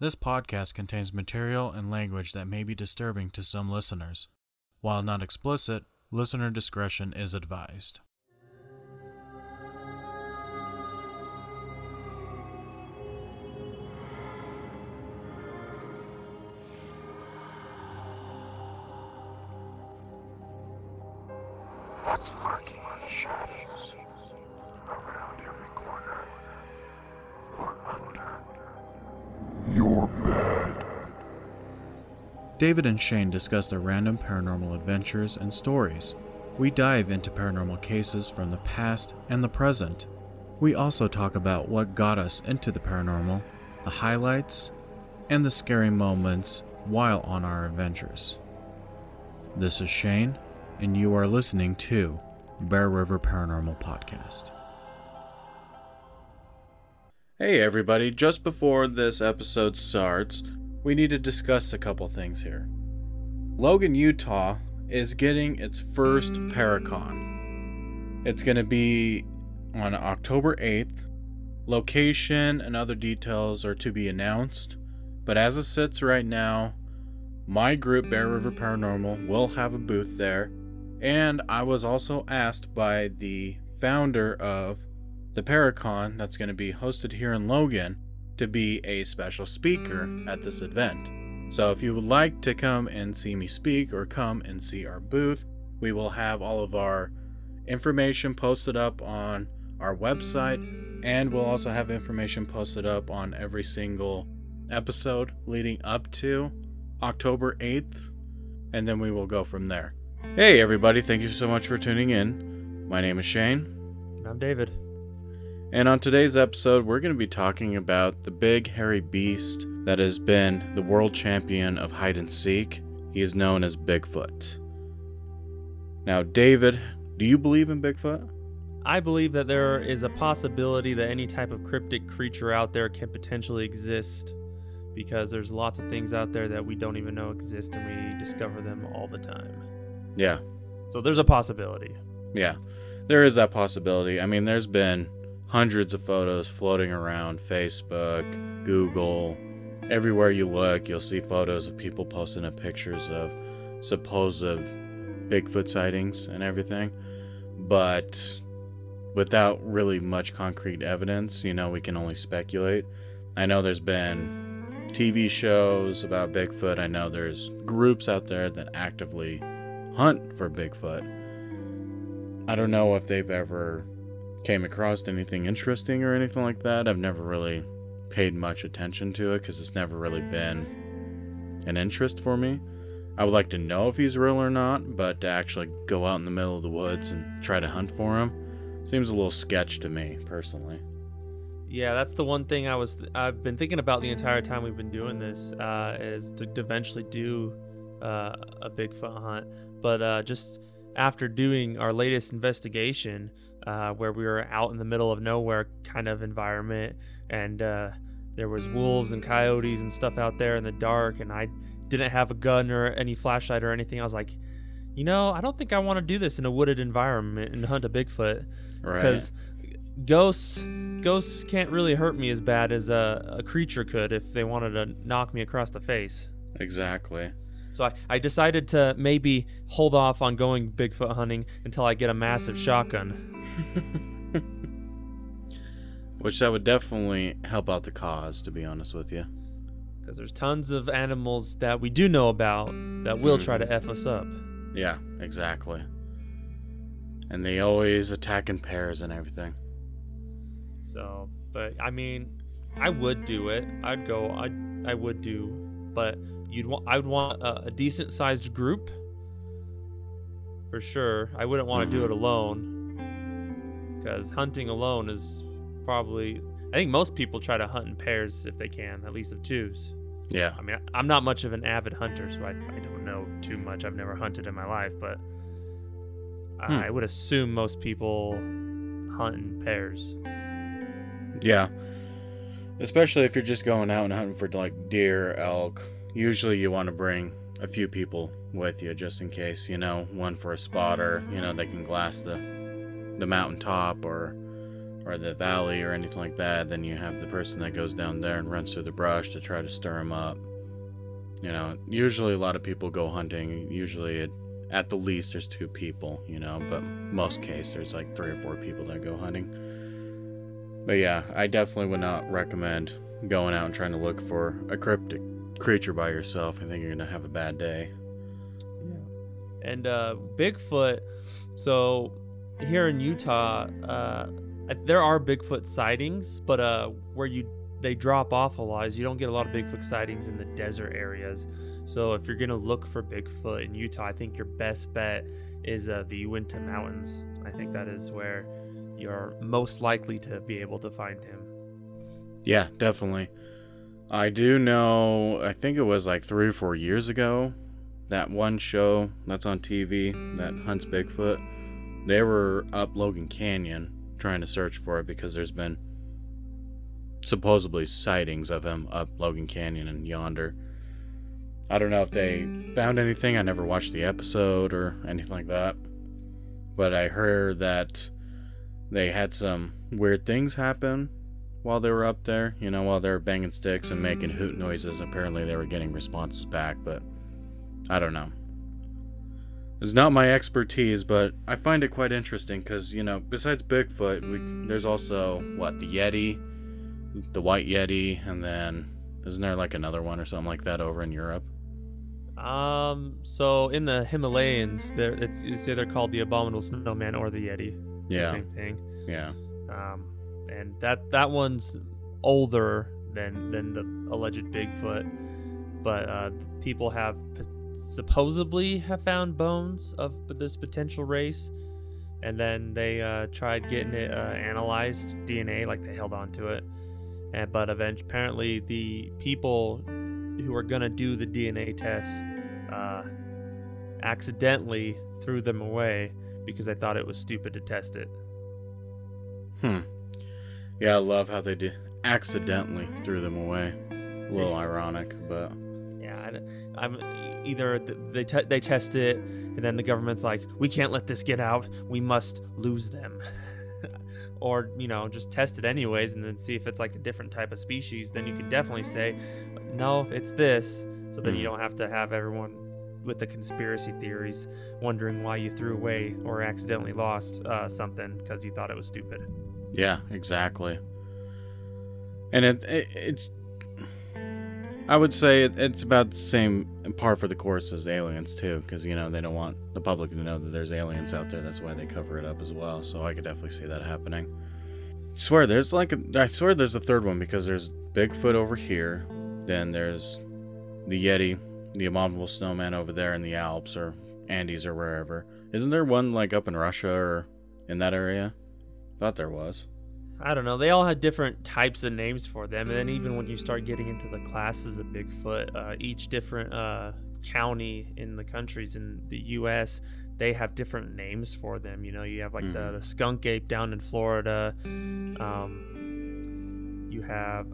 This podcast contains material and language that may be disturbing to some listeners. While not explicit, listener discretion is advised. David and Shane discuss their random paranormal adventures and stories. We dive into paranormal cases from the past and the present. We also talk about what got us into the paranormal, the highlights, and the scary moments while on our adventures. This is Shane, and you are listening to Bear River Paranormal Podcast. Hey, everybody, just before this episode starts, we need to discuss a couple things here. Logan, Utah is getting its first Paracon. It's going to be on October 8th. Location and other details are to be announced, but as it sits right now, my group, Bear River Paranormal, will have a booth there. And I was also asked by the founder of the Paracon that's going to be hosted here in Logan to be a special speaker at this event. So if you would like to come and see me speak or come and see our booth, we will have all of our information posted up on our website and we'll also have information posted up on every single episode leading up to October 8th and then we will go from there. Hey everybody, thank you so much for tuning in. My name is Shane. I'm David. And on today's episode, we're going to be talking about the big hairy beast that has been the world champion of hide and seek. He is known as Bigfoot. Now, David, do you believe in Bigfoot? I believe that there is a possibility that any type of cryptic creature out there can potentially exist because there's lots of things out there that we don't even know exist and we discover them all the time. Yeah, So there's a possibility. yeah. There is that possibility. I mean, there's been hundreds of photos floating around Facebook, Google. Everywhere you look, you'll see photos of people posting up pictures of supposed Bigfoot sightings and everything. But without really much concrete evidence, you know, we can only speculate. I know there's been TV shows about Bigfoot. I know there's groups out there that actively hunt for Bigfoot. I don't know if they've ever came across anything interesting or anything like that. I've never really paid much attention to it because it's never really been an interest for me. I would like to know if he's real or not, but to actually go out in the middle of the woods and try to hunt for him seems a little sketch to me personally. Yeah, that's the one thing I was I've been thinking about the entire time we've been doing this uh, is to, to eventually do uh, a Bigfoot hunt. But uh, just after doing our latest investigation, uh, where we were out in the middle of nowhere kind of environment, and uh, there was wolves and coyotes and stuff out there in the dark, and I didn't have a gun or any flashlight or anything. I was like, you know, I don't think I want to do this in a wooded environment and hunt a Bigfoot Right. because ghosts ghosts can't really hurt me as bad as a, a creature could if they wanted to knock me across the face. exactly. So I, I decided to maybe hold off on going Bigfoot hunting until I get a massive shotgun. Which that would definitely help out the cause, to be honest with you. Because there's tons of animals that we do know about that will try to F us up. Yeah, exactly. And they always attack in pairs and everything. So, but I mean, I would do it. I'd go. I I would do, but you'd want. I would want a, a decent sized group. For sure, I wouldn't want to do it alone. Because hunting alone is probably. I think most people try to hunt in pairs if they can, at least of twos. Yeah. I mean, I'm not much of an avid hunter, so I, I don't know too much. I've never hunted in my life, but Hmm. I would assume most people hunt in pairs. Yeah. Especially if you're just going out and hunting for like deer, elk. Usually you want to bring a few people with you just in case, you know, one for a spotter, you know, they can glass the the mountaintop or or the valley or anything like that, then you have the person that goes down there and runs through the brush to try to stir them up. You know, usually a lot of people go hunting. Usually, it, at the least, there's two people. You know, but most case there's like three or four people that go hunting. But yeah, I definitely would not recommend going out and trying to look for a cryptic creature by yourself. I think you're gonna have a bad day. Yeah. And uh, Bigfoot. So here in Utah, uh, there are Bigfoot sightings, but uh, where you they drop off a lot is you don't get a lot of Bigfoot sightings in the desert areas. So if you're gonna look for Bigfoot in Utah, I think your best bet is uh, the Uinta Mountains. I think that is where you're most likely to be able to find him. Yeah, definitely. I do know, I think it was like three or four years ago, that one show that's on TV that hunts Bigfoot, they were up Logan Canyon trying to search for it because there's been supposedly sightings of him up Logan Canyon and yonder. I don't know if they found anything. I never watched the episode or anything like that. But I heard that they had some weird things happen while they were up there. You know, while they were banging sticks and making hoot noises. Apparently, they were getting responses back, but I don't know. It's not my expertise, but I find it quite interesting because, you know, besides Bigfoot, we, there's also, what, the Yeti, the White Yeti, and then isn't there like another one or something like that over in Europe? Um, so in the Himalayas, there it's, it's either called the Abominable Snowman or the Yeti. It's Yeah. the same thing. Yeah. Um, and that that one's older than than the alleged Bigfoot, but uh, people have supposedly have found bones of this potential race, and then they uh, tried getting it uh, analyzed DNA, like they held on to it, and but eventually, apparently, the people who were gonna do the DNA tests uh, accidentally threw them away because they thought it was stupid to test it. Hmm. Yeah, I love how they did accidentally threw them away. A little ironic, but Yeah, I, am either they te- they test it, and then the government's like, we can't let this get out. We must lose them, or you know, just test it anyways, and then see if it's like a different type of species. Then you could definitely say, no, it's this. So then you Mhm. don't have to have everyone with the conspiracy theories wondering why you threw away or accidentally lost uh, something because you thought it was stupid. Yeah, exactly. And it, it it's I would say it, it's about the same par for the course as aliens too, because you know they don't want the public to know that there's aliens out there. That's why they cover it up as well. So I could definitely see that happening. I swear there's like a, I swear there's a third one because there's Bigfoot over here, then there's the Yeti, the abominable snowman over there in the Alps or Andes or wherever. Isn't there one like up in Russia or in that area? Thought there was. I don't know. They all had different types of names for them, and then even when you start getting into the classes of Bigfoot, uh, each different uh, county in the countries in the U.S. they have different names for them. You know, you have like the, Mhm. the skunk ape down in Florida. Um, you have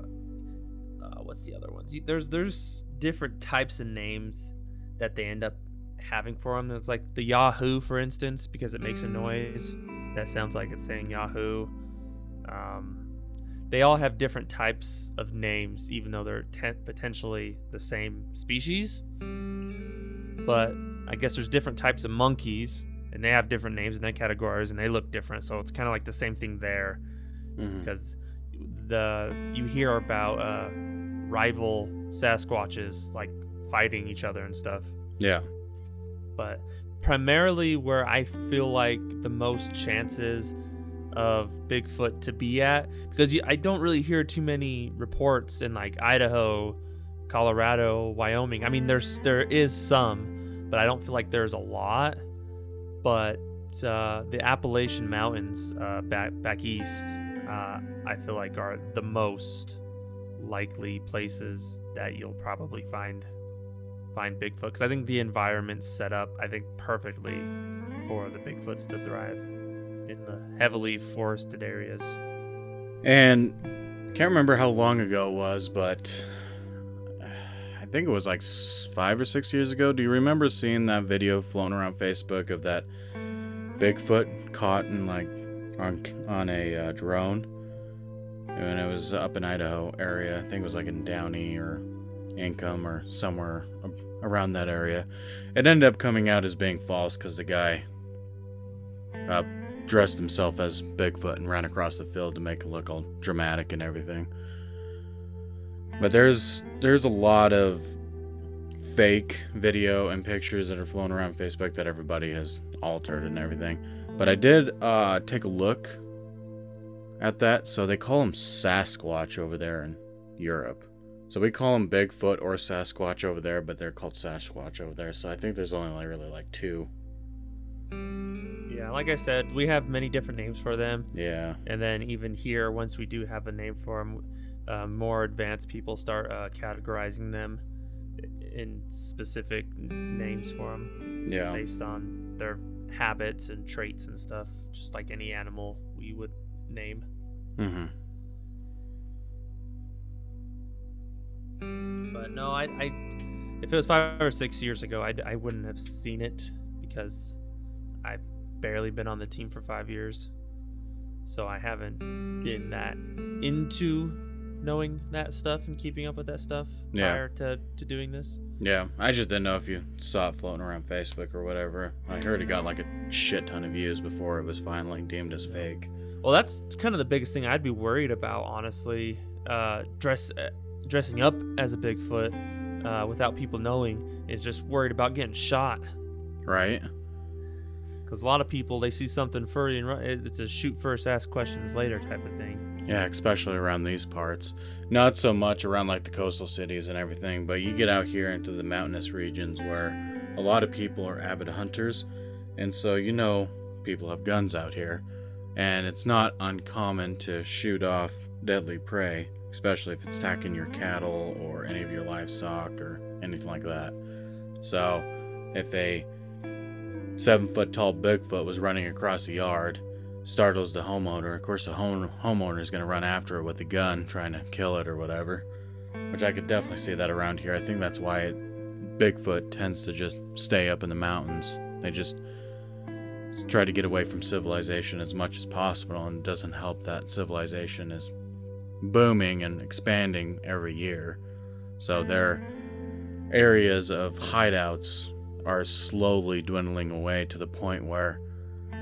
uh, what's the other ones? There's there's different types of names that they end up having for them. It's like the Yahoo, for instance, because it makes a noise that sounds like it's saying Yahoo. Um, they all have different types of names, even though they're te- potentially the same species. But I guess there's different types of monkeys, and they have different names and they categories, and they look different. So it's kind of like the same thing there, Mhm. because the you hear about uh, rival Sasquatches like fighting each other and stuff Yeah. but primarily where I feel like the most chances of Bigfoot to be at because I don't really hear too many reports in like Idaho, Colorado, Wyoming. I mean, there's there is some, but I don't feel like there's a lot. But uh, the Appalachian Mountains uh, back back east, uh, I feel like are the most likely places that you'll probably find find Bigfoot because I think the environment's set up, I think, perfectly for the Bigfoots to thrive in the heavily forested areas. And can't remember how long ago it was, but I think it was like five or six years ago. Do you remember seeing that video floating around Facebook of that Bigfoot caught in like on on a uh, drone, and it was up in Idaho area. I think it was like in Downey or Inkom or somewhere around that area. It ended up coming out as being false because the guy uh, dressed himself as Bigfoot and ran across the field to make it look all dramatic and everything. But there's there's a lot of fake video and pictures that are flown around Facebook that everybody has altered and everything. But I did uh, take a look at that. So they call him Sasquatch over there in Europe. So we call them Bigfoot or Sasquatch over there, but they're called Sasquatch over there. So I think there's only like really like two. Yeah, like I said, we have many different names for them. Yeah. And then even here, once we do have a name for them, uh, more advanced people start uh, categorizing them in specific names for them Yeah. based on their habits and traits and stuff, just like any animal we would name. Mm-hmm. But no, I, I if it was five or six years ago, I, I wouldn't have seen it because I've barely been on the team for five years, so I haven't been that into knowing that stuff and keeping up with that stuff Yeah. prior to, to doing this. Yeah. I just didn't know if you saw it floating around Facebook or whatever. I heard it got like a shit ton of views before it was finally deemed as fake. Well, that's kind of the biggest thing I'd be worried about, honestly. Uh, dress uh, dressing up as a Bigfoot uh, without people knowing is just worried about getting shot. Right? Because a lot of people, they see something furry and run, it's a shoot first, ask questions later type of thing. Yeah, especially around these parts. Not so much around like the coastal cities and everything, but you get out here into the mountainous regions where a lot of people are avid hunters. And so, you know, people have guns out here. And it's not uncommon to shoot off deadly prey, especially if it's attacking your cattle or any of your livestock or anything like that. So, if a seven foot tall Bigfoot was running across the yard, startles the homeowner. Of course, the home homeowner is going to run after it with a gun, trying to kill it or whatever. Which I could definitely see that around here. I think that's why it, Bigfoot tends to just stay up in the mountains. They just try to get away from civilization as much as possible, and doesn't help that civilization is booming and expanding every year. So their areas of hideouts are slowly dwindling away to the point where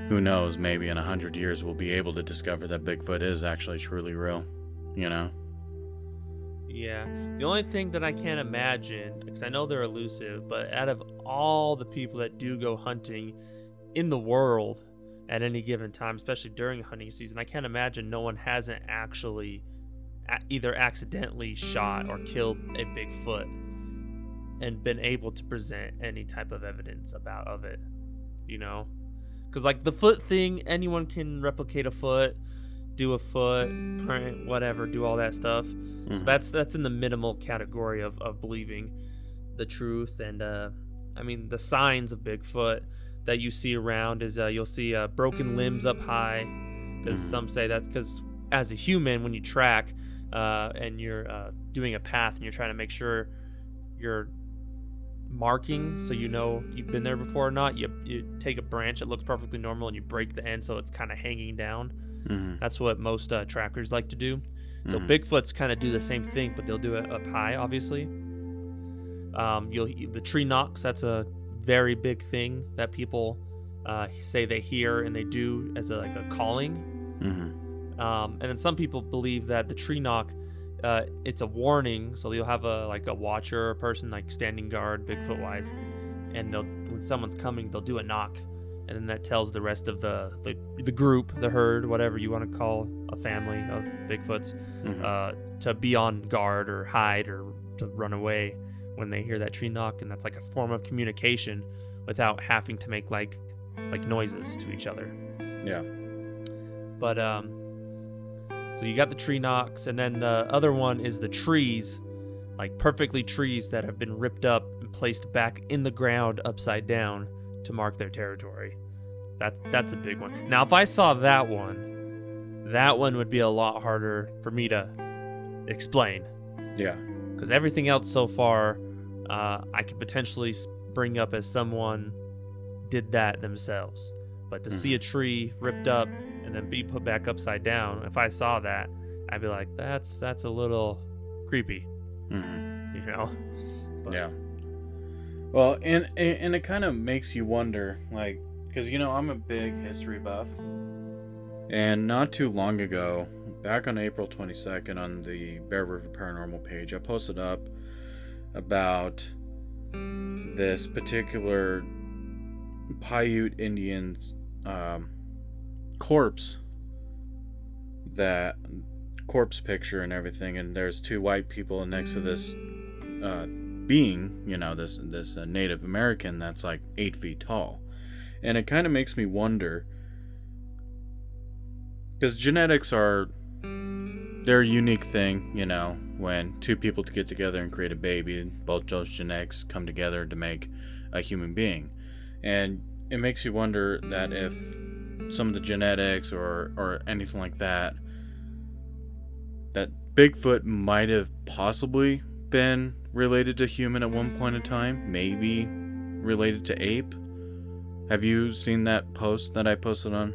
who knows, maybe in a hundred years we'll be able to discover that Bigfoot is actually truly real. You know? Yeah. The only thing that I can't imagine, because I know they're elusive, but out of all the people that do go hunting in the world at any given time, especially during hunting season, I can't imagine no one hasn't actually either accidentally shot or killed a Bigfoot and been able to present any type of evidence about of it. You know? Because like the foot thing, anyone can replicate a foot, do a foot, print, whatever, do all that stuff. So Mhm. that's that's in the minimal category of, of believing the truth and uh, I mean the signs of Bigfoot that you see around is uh, you'll see uh, broken limbs up high because Mhm. some say that because as a human when you track uh, and you're uh, doing a path and you're trying to make sure you're marking so you know you've been there before or not you, you take a branch that looks perfectly normal and you break the end so it's kind of hanging down Mhm. that's what most uh, trackers like to do. So Mhm. Bigfoots kind of do the same thing, but they'll do it up high, obviously. Um, you'll the tree knocks. That's a very big thing that people uh, say they hear and they do as a, like a calling. Mhm. Um, and then some people believe that the tree knock, uh, it's a warning. So you'll have a like a watcher, a person like standing guard, Bigfoot wise, and they'll when someone's coming, they'll do a knock, and then that tells the rest of the the, the group, the herd, whatever you want to call a family of Bigfoots, Mhm. uh, to be on guard or hide or to run away when they hear that tree knock, and that's like a form of communication without having to make like like noises to each other. yeah. But um, so you got the tree knocks, and then the other one is the trees, like perfectly trees that have been ripped up and placed back in the ground upside down to mark their territory. That's that's a big one. Now, if I saw that one, that one would be a lot harder for me to explain Yeah. because everything else so far, uh, I could potentially bring up as someone did that themselves. But to see a tree ripped up and and then be put back upside down. If I saw that, I'd be like, that's that's a little creepy, hmm you know? But- Yeah. Well, and and and it kind of makes you wonder, like, because you know I'm a big history buff, and not too long ago, back on April 22nd on the Bear River Paranormal page, I posted up about this particular Paiute Indian's um, corpse that corpse picture and everything and there's two white people next to this uh, being you know this this uh, native american that's like eight feet tall. And it kind of makes me wonder because genetics are they're a unique thing you know when two people get together and create a baby both those genetics come together to make a human being. And it makes you wonder that if some of the genetics or or anything like that that Bigfoot might have possibly been related to human at one point in time, maybe related to ape. Have you seen that post that I posted on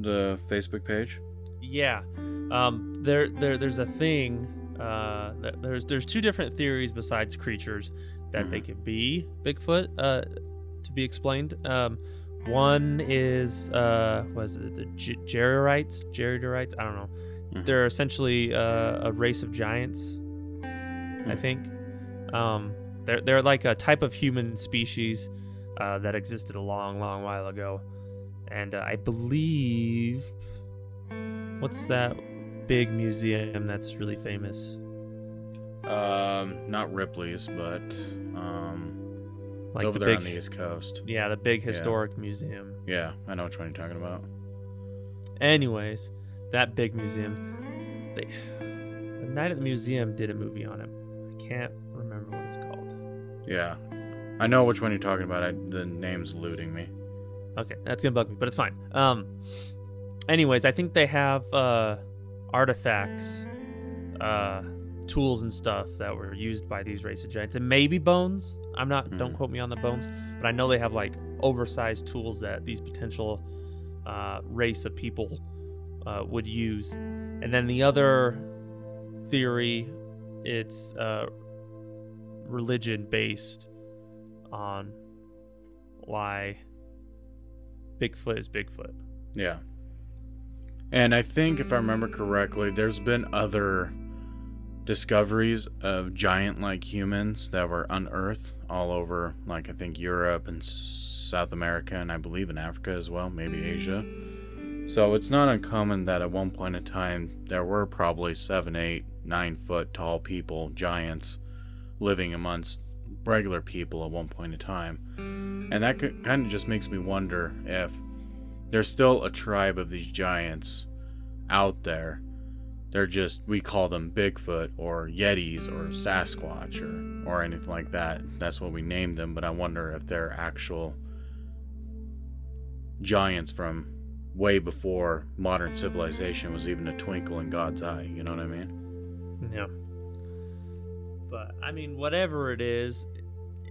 the Facebook page? Yeah, um, there, there, there's a thing. Uh, there's there's two different theories besides creatures that they could be Bigfoot. Uh, to be explained. Um, one is uh, was it the G- Gerarites? Gerarites? I don't know. Mhm. They're essentially uh, a race of giants. I Hmm. think. Um, they're they're like a type of human species uh, that existed a long, long while ago, and uh, I believe what's that big museum that's really famous? Um, not Ripley's, but um, Like over the there big, on the East Coast. yeah, the big historic museum. Yeah, I know which one you're talking about. Anyways, that big museum, they the night at the museum did a movie on it. I can't remember what it's called. Yeah, I know which one you're talking about. I, the name's eluding me. Okay, that's gonna bug me, but it's fine. Um, anyways, I think they have uh, artifacts, uh, tools and stuff that were used by these race of giants, and maybe bones. I'm not. Don't Mhm. quote me on the bones, but I know they have like oversized tools that these potential uh, race of people uh, would use. And then the other theory, it's uh, religion based on why Bigfoot is Bigfoot. Yeah. And I think, if I remember correctly, there's been other discoveries of giant like humans that were unearthed all over, like I think Europe and South America, and I believe in Africa as well, maybe Asia. So it's not uncommon that at one point in time there were probably seven, eight, nine foot tall people, giants, living amongst regular people at one point in time. And that kind of just makes me wonder if there's still a tribe of these giants out there. They're just we call them Bigfoot or Yetis or Sasquatch or or anything like that. That's what we name them, but I wonder if they're actual giants from way before modern civilization was even a twinkle in God's eye, you know what I mean? Yeah. But I mean, whatever it is,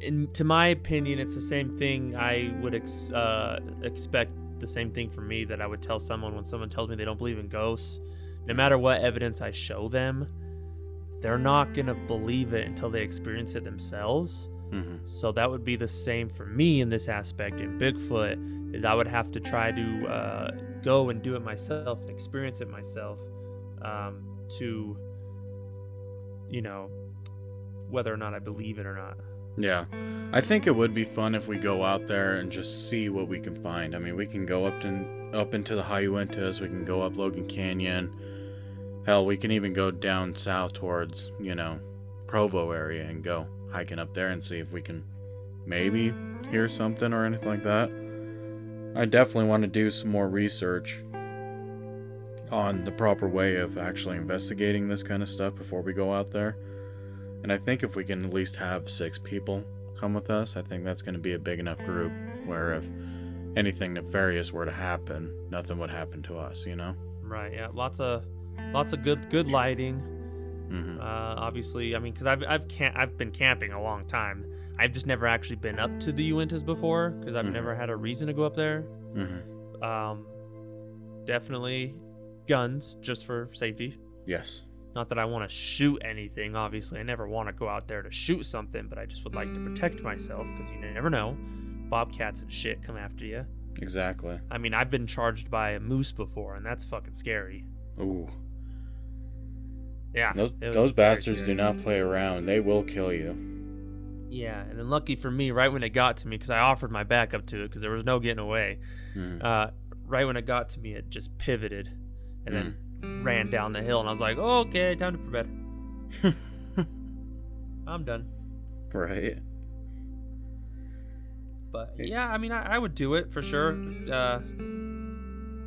in to my opinion, it's the same thing. I would ex- uh, expect the same thing from me that I would tell someone when someone tells me they don't believe in ghosts. No matter what evidence I show them, they're not gonna believe it until they experience it themselves. Mhm. So that would be the same for me in this aspect in Bigfoot is I would have to try to uh, go and do it myself and experience it myself um, to you know whether or not I believe it or not. Yeah. I think it would be fun if we go out there and just see what we can find. I mean, we can go up to up into the high Uintas, we can go up Logan Canyon. Hell, we can even go down south towards, you know, Provo area and go hiking up there and see if we can maybe hear something or anything like that. I definitely want to do some more research on the proper way of actually investigating this kind of stuff before we go out there. And I think if we can at least have six people come with us, I think that's going to be a big enough group where if anything nefarious were to happen, nothing would happen to us, you know? Right. Yeah. Lots of lots of good good lighting. hmm Uh, obviously, I mean, because I've I've can I've been camping a long time. I've just never actually been up to the Uintas before because I've Mhm. never had a reason to go up there. hmm Um, definitely guns just for safety. Yes. Not that I want to shoot anything, obviously. I never want to go out there to shoot something, but I just would like to protect myself because you never know. Bobcats and shit come after you. Exactly. I mean, I've been charged by a moose before, and that's fucking scary. Ooh. Yeah. Those those bastards do not play around. They will kill you. Yeah, and then lucky for me, right when it got to me, because I offered my backup to it, because there was no getting away. Mhm. Uh, right when it got to me, it just pivoted, and then Mm. ran down the hill, and I was like, oh, "Okay, time to for bed. I'm done." right. But yeah, I mean, I, I would do it for sure. Uh,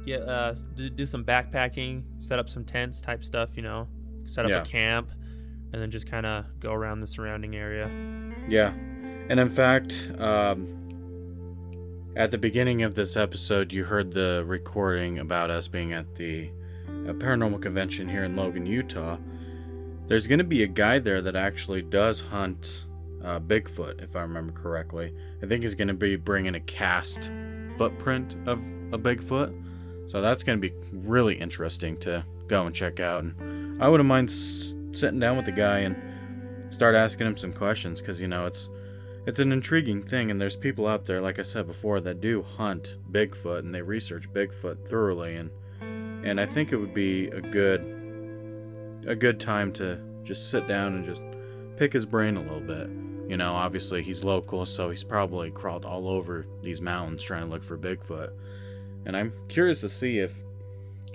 get uh, do, do some backpacking, set up some tents type stuff, you know, set up Yeah. a camp, and then just kind of go around the surrounding area. Yeah. And in fact, um, at the beginning of this episode, you heard the recording about us being at the uh, paranormal convention here in Logan, Utah. There's going to be a guy there that actually does hunt uh, Bigfoot, if I remember correctly. I think he's going to be bringing a cast footprint of a Bigfoot. So that's going to be really interesting to go and check out. And I wouldn't mind s- sitting down with the guy and start asking him some questions because you know it's it's an intriguing thing and there's people out there like i said before that do hunt bigfoot and they research bigfoot thoroughly and and i think it would be a good a good time to just sit down and just pick his brain a little bit you know obviously he's local so he's probably crawled all over these mountains trying to look for bigfoot and i'm curious to see if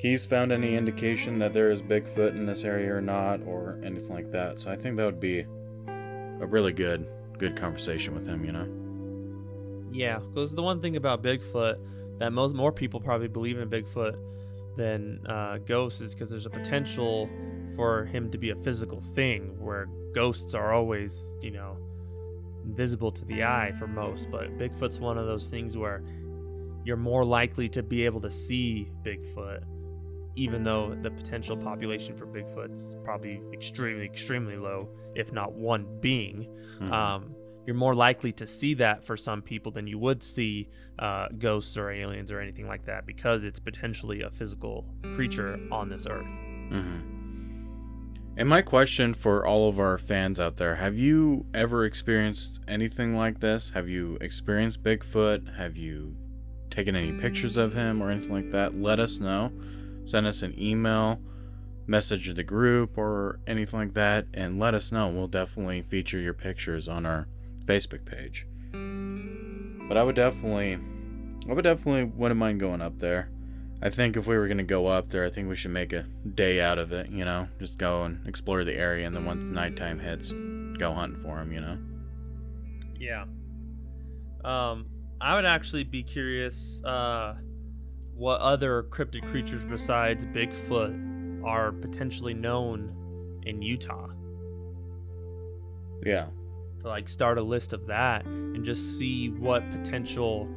he's found any indication that there is Bigfoot in this area or not, or anything like that. So I think that would be a really good, good conversation with him. You know? Yeah, because the one thing about Bigfoot that most more people probably believe in Bigfoot than uh, ghosts is because there's a potential for him to be a physical thing, where ghosts are always, you know, invisible to the eye for most. But Bigfoot's one of those things where you're more likely to be able to see Bigfoot, even though the potential population for Bigfoot's probably extremely, extremely low, if not one being Mhm. um, you're more likely to see that for some people than you would see uh, ghosts or aliens or anything like that because it's potentially a physical creature on this earth. Mhm. And my question for all of our fans out there have you ever experienced anything like this? Have you experienced Bigfoot? Have you taken any pictures of him or anything like that? Let us know. Send us an email, message to the group, or anything like that, and let us know. We'll definitely feature your pictures on our Facebook page. But I would definitely, I would definitely wouldn't mind going up there. I think if we were gonna go up there, I think we should make a day out of it. You know, just go and explore the area, and then once nighttime hits, go hunting for them. You know. Yeah. Um, I would actually be curious uh, what other cryptid creatures besides Bigfoot are potentially known in Utah. Yeah. to like start a list of that and just see what potential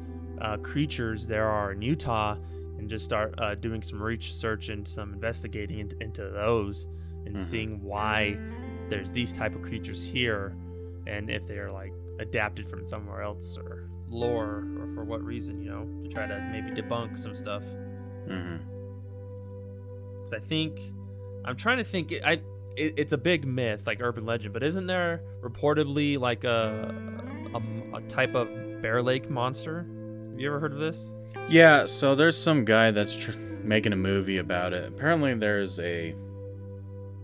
uh, creatures there are in Utah and just start uh, doing some research and some investigating into, into those and Mhm. seeing why there's these type of creatures here and if they're like adapted from somewhere else or lore or for what reason you know to try to maybe debunk some stuff hmm because I think I'm trying to think. I it, it's a big myth, like urban legend, but isn't there reportedly like a a, a type of Bear Lake monster? Have you ever heard of this? Yeah. So there's some guy that's tr- making a movie about it. Apparently, there's a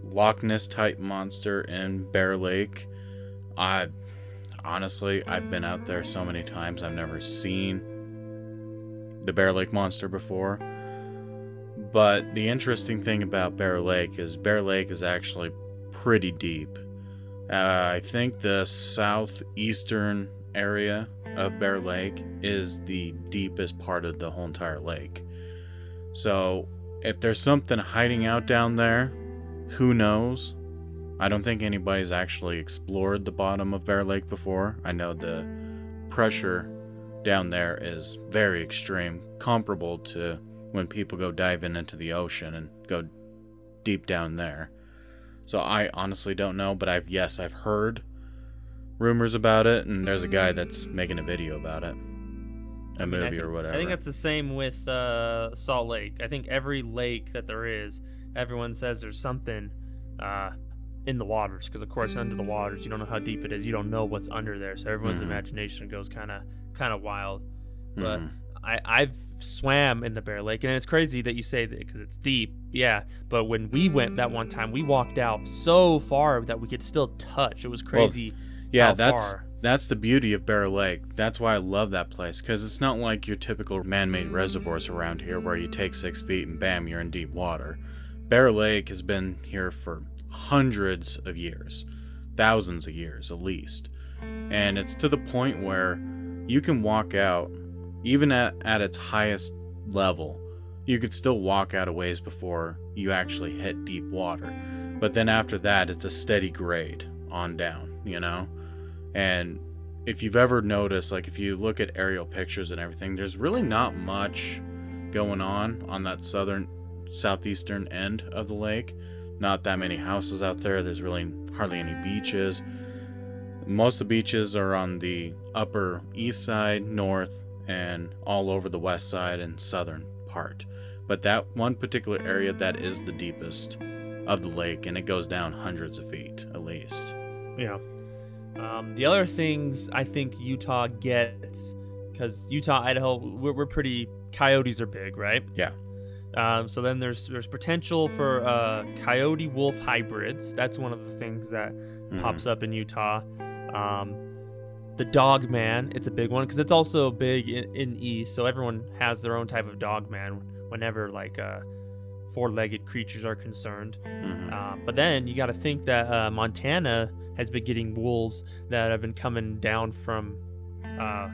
Loch Ness type monster in Bear Lake. I honestly, I've been out there so many times. I've never seen the Bear Lake monster before. But the interesting thing about Bear Lake is Bear Lake is actually pretty deep. Uh, I think the southeastern area of Bear Lake is the deepest part of the whole entire lake. So, if there's something hiding out down there, who knows? I don't think anybody's actually explored the bottom of Bear Lake before. I know the pressure down there is very extreme, comparable to when people go diving into the ocean and go deep down there. So I honestly don't know, but I've yes, I've heard rumors about it and there's a guy that's making a video about it. a I mean, movie think- or whatever. I think that's the same with uh, Salt Lake. I think every lake that there is, everyone says there's something uh, in the waters. Because of course, under the waters, you don't know how deep it is. You don't know what's under there. So everyone's Mhm. imagination goes kind of kind of wild. But Mhm. I I've swam in the Bear Lake, and it's crazy that you say that because it's deep. Yeah, but when we went that one time, we walked out so far that we could still touch. It was crazy. yeah, that's far. that's the beauty of Bear Lake. That's why I love that place because it's not like your typical man-made reservoirs around here where you take six feet and bam, you're in deep water. Bear Lake has been here for hundreds of years, thousands of years at least, and it's to the point where you can walk out, even at at its highest level, you could still walk out a ways before you actually hit deep water. But then after that, it's a steady grade on down, you know? And if you've ever noticed, like if you look at aerial pictures and everything, there's really not much going on on that southern, southeastern end of the lake. Not that many houses out there. There's really hardly any beaches. Most of the beaches are on the upper east side, north, and all over the west side and southern part. But that one particular area that is the deepest of the lake, and it goes down hundreds of feet at least. Yeah. Um, the other things I think Utah gets, because Utah, Idaho, we're, we're pretty. Coyotes are big, right? Yeah. Um, so then there's there's potential for uh, coyote wolf hybrids. That's one of the things that Mhm. pops up in Utah. Um, the dog man, it's a big one because it's also big in, in East. So everyone has their own type of dog man whenever like uh, four-legged creatures are concerned. Mhm. Uh, but then you got to think that uh, Montana has been getting wolves that have been coming down from uh,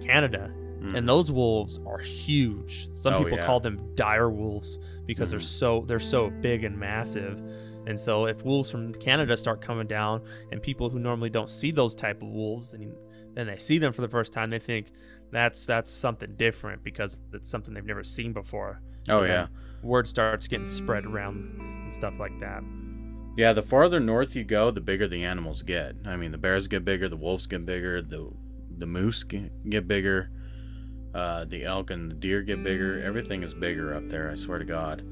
Canada, Mhm. and those wolves are huge. Some Oh, people yeah. call them dire wolves because they're Mhm. so they're so big and massive. And so if wolves from Canada start coming down, and people who normally don't see those type of wolves, and then they see them for the first time, they think that's that's something different because it's something they've never seen before. oh So then yeah, word starts getting spread around and stuff like that. yeah. The farther north you go, the bigger the animals get. I mean, the bears get bigger, the wolves get bigger, the the moose get, get bigger, uh, the elk and the deer get bigger. Everything is bigger up there. I swear to God.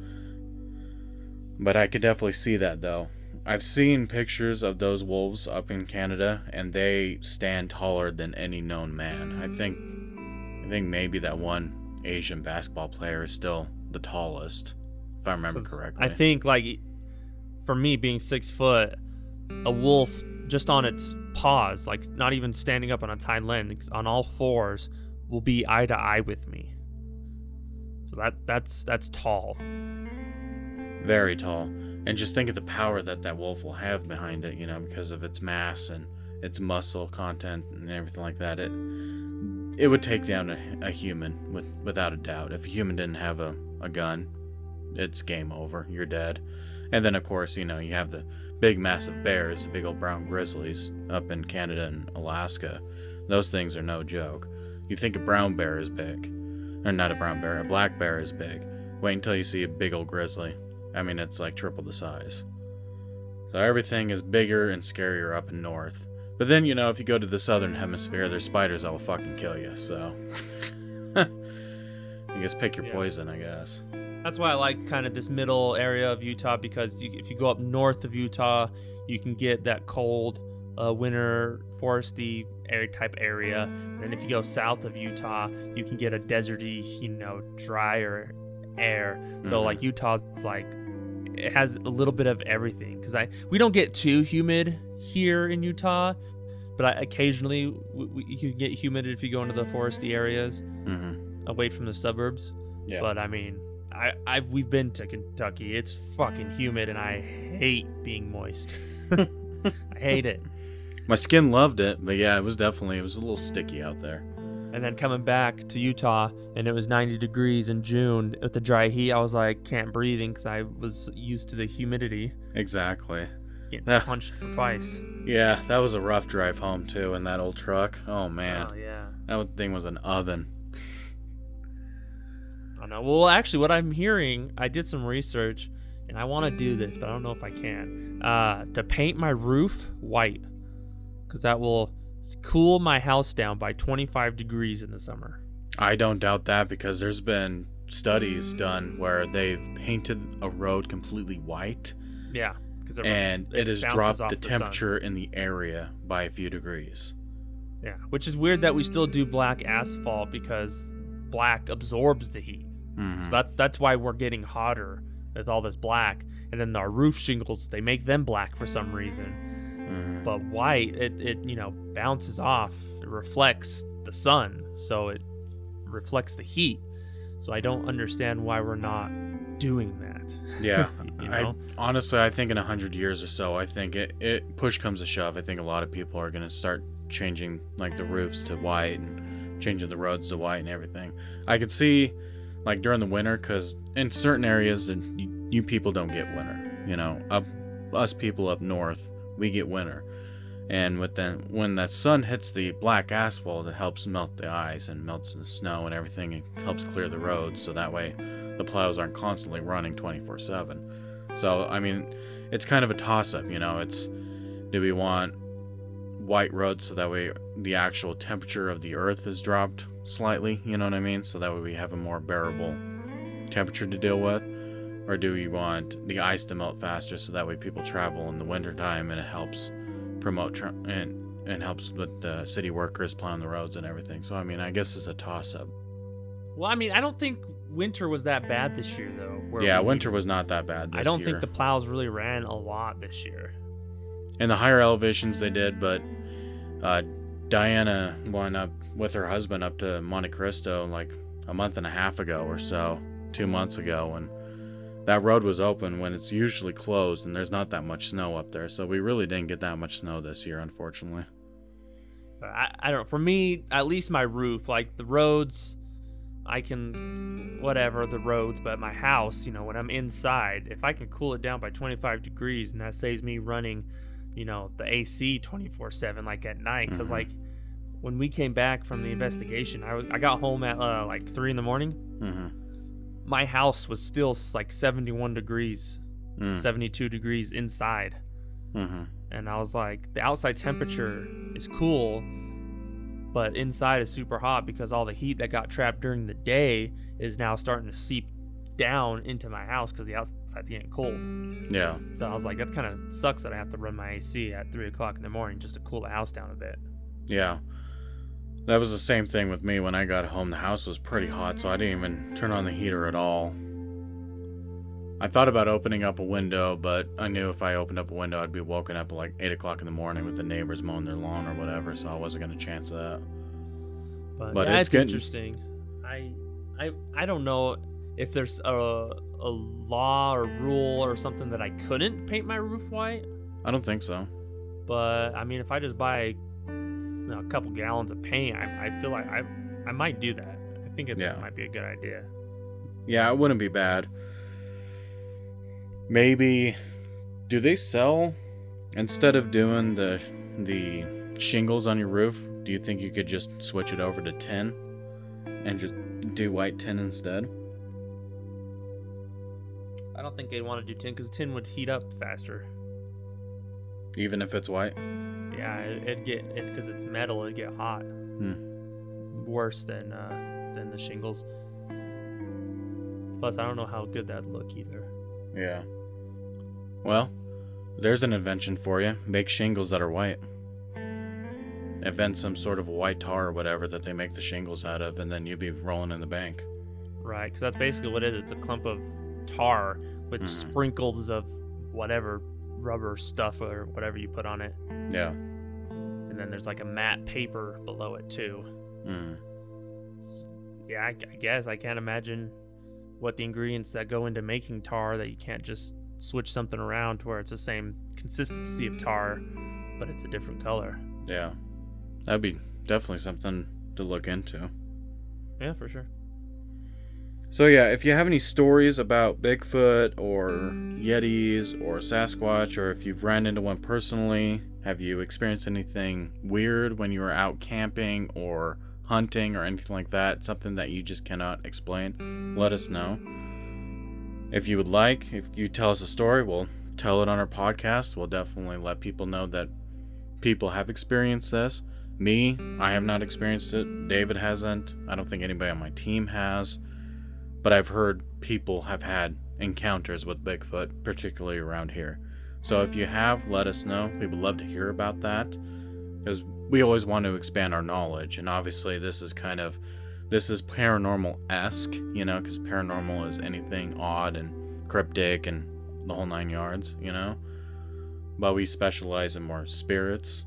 But I could definitely see that though. I've seen pictures of those wolves up in Canada, and they stand taller than any known man. I think, I think maybe that one Asian basketball player is still the tallest, if I remember correctly. I think like for me being six foot, a wolf just on its paws, like not even standing up on its hind legs, on all fours, will be eye to eye with me. So that that's that's tall. very tall. And just think of the power that that wolf will have behind it, you know, because of its mass and its muscle content and everything like that. It it would take down a, a human with, without a doubt. If a human didn't have a, a gun, it's game over. You're dead. And then, of course, you know, you have the big, massive bears, the big old brown grizzlies up in Canada and Alaska. Those things are no joke. You think a brown bear is big, or not a brown bear, a black bear is big. Wait until you see a big old grizzly. I mean, it's like triple the size. So everything is bigger and scarier up in north. But then, you know, if you go to the southern hemisphere, there's spiders that will fucking kill you, so. I guess pick your Yeah. poison, I guess. That's why I like kind of this middle area of Utah because you, if you go up north of Utah, you can get that cold uh, winter foresty air type area. And if you go south of Utah, you can get a deserty, you know, drier air. So Mhm. like Utah's like it has a little bit of everything because I we don't get too humid here in Utah, but I, occasionally we, we, you can get humid if you go into the foresty areas Mm-hmm. away from the suburbs. Yeah. But I mean, I I we've been to Kentucky. It's fucking humid, and I hate being moist. I hate it. My skin loved it, but yeah, it was definitely, it was a little sticky out there. And then coming back to Utah, and it was 90 degrees in June with the dry heat. I was like, can't breathing because I was used to the humidity. Exactly. Getting punched twice. Yeah, that was a rough drive home, too, in that old truck. Oh, man. Oh yeah. That thing was an oven. I know. Well, actually, what I'm hearing, I did some research, and I want to do this, but I don't know if I can. Uh, to paint my roof white, because that will cool my house down by 25 degrees in the summer. I don't doubt that because there's been studies done where they've painted a road completely white Yeah, because and it has dropped the sun. temperature in the area by a few degrees. Yeah, which is weird that we still do black asphalt because black absorbs the heat. Mhm. So that's that's why we're getting hotter with all this black. And then our roof shingles, they make them black for some reason. Mhm. But white, it, it you know bounces off. It reflects the sun, so it reflects the heat. So I don't understand why we're not doing that. Yeah, you I know? honestly, I think in a hundred years or so, I think it, it push comes to shove. I think a lot of people are gonna start changing like the roofs to white and changing the roads to white and everything. I could see like during the winter, because in certain areas, you, you people don't get winter. You know, up us people up north, we get winter. And with then when that sun hits the black asphalt, it helps melt the ice and melts the snow and everything. It helps clear the roads, so that way the plows aren't constantly running 24 7. So, I mean, it's kind of a toss up, you know. It's do we want white roads so that way the actual temperature of the earth is dropped slightly, you know what I mean? So that way we have a more bearable temperature to deal with? Or do we want the ice to melt faster so that way people travel in the wintertime and it helps promote tra- and and helps with the city workers plowing the roads and everything. So I mean, I guess it's a toss up. Well, I mean, I don't think winter was that bad this year, though. Yeah, we- winter was not that bad this I don't year. think the plows really ran a lot this year. in the higher elevations they did, but uh, Diana went up with her husband up to Monte Cristo like a month and a half ago or so, two months ago, and that road was open when it's usually closed, and there's not that much snow up there. So we really didn't get that much snow this year, unfortunately. I, I don't know. For me, at least my roof, like the roads, I can, whatever, the roads, but my house, you know, when I'm inside, if I can cool it down by 25 degrees and that saves me running, you know, the AC 24 7, like at night. Because, Mhm. like, when we came back from the investigation, I, was, I got home at uh, like 3 in the morning. Mm-hmm. My house was still like 71 degrees, Mm. 72 degrees inside. Mm-hmm. and I was like, the outside temperature is cool, but inside is super hot because all the heat that got trapped during the day is now starting to seep down into my house because the outside's getting cold. Yeah. So I was like, that kind of sucks that I have to run my AC at three o'clock in the morning just to cool the house down a bit. Yeah. That was the same thing with me when I got home. The house was pretty hot, so I didn't even turn on the heater at all. I thought about opening up a window, but I knew if I opened up a window, I'd be woken up at like 8 o'clock in the morning with the neighbors mowing their lawn or whatever, so I wasn't going to chance that. But, But yeah, it's getting- interesting. I, I, I don't know if there's a, a law or rule or something that I couldn't paint my roof white. I don't think so. But I mean, if I just buy a couple gallons of paint, I, I feel like I I might do that. I think it Yeah. might be a good idea. Yeah, it wouldn't be bad. Maybe do they sell instead of doing the the shingles on your roof, do you think you could just switch it over to tin and just do white tin instead? I don't think they'd want to do tin because tin would heat up faster. Even if it's white? Yeah, it, it'd get it because it's metal. It'd get hot. Hmm. Worse than uh, than the shingles. Plus, I don't know how good that'd look either. Yeah. Well, there's an invention for you. Make shingles that are white. Invent some sort of white tar or whatever that they make the shingles out of, and then you'd be rolling in the bank. Right, because that's basically what it is. It's a clump of tar with Mhm. sprinkles of whatever rubber stuff or whatever you put on it. Yeah. and then there's like a matte paper below it too. Mm. Yeah, I, I guess I can't imagine what the ingredients that go into making tar that you can't just switch something around to where it's the same consistency of tar, but it's a different color. Yeah. That'd be definitely something to look into. Yeah, for sure. So yeah, if you have any stories about Bigfoot or Yetis or Sasquatch, or if you've ran into one personally, have you experienced anything weird when you were out camping or hunting or anything like that, something that you just cannot explain, let us know. If you would like, if you tell us a story, we'll tell it on our podcast. We'll definitely let people know that people have experienced this. Me, I have not experienced it. David hasn't. I don't think anybody on my team has. But I've heard people have had encounters with Bigfoot, particularly around here. So if you have, let us know. We would love to hear about that because we always want to expand our knowledge. And obviously, this is kind of this is paranormal esque, you know, because paranormal is anything odd and cryptic and the whole nine yards, you know. But we specialize in more spirits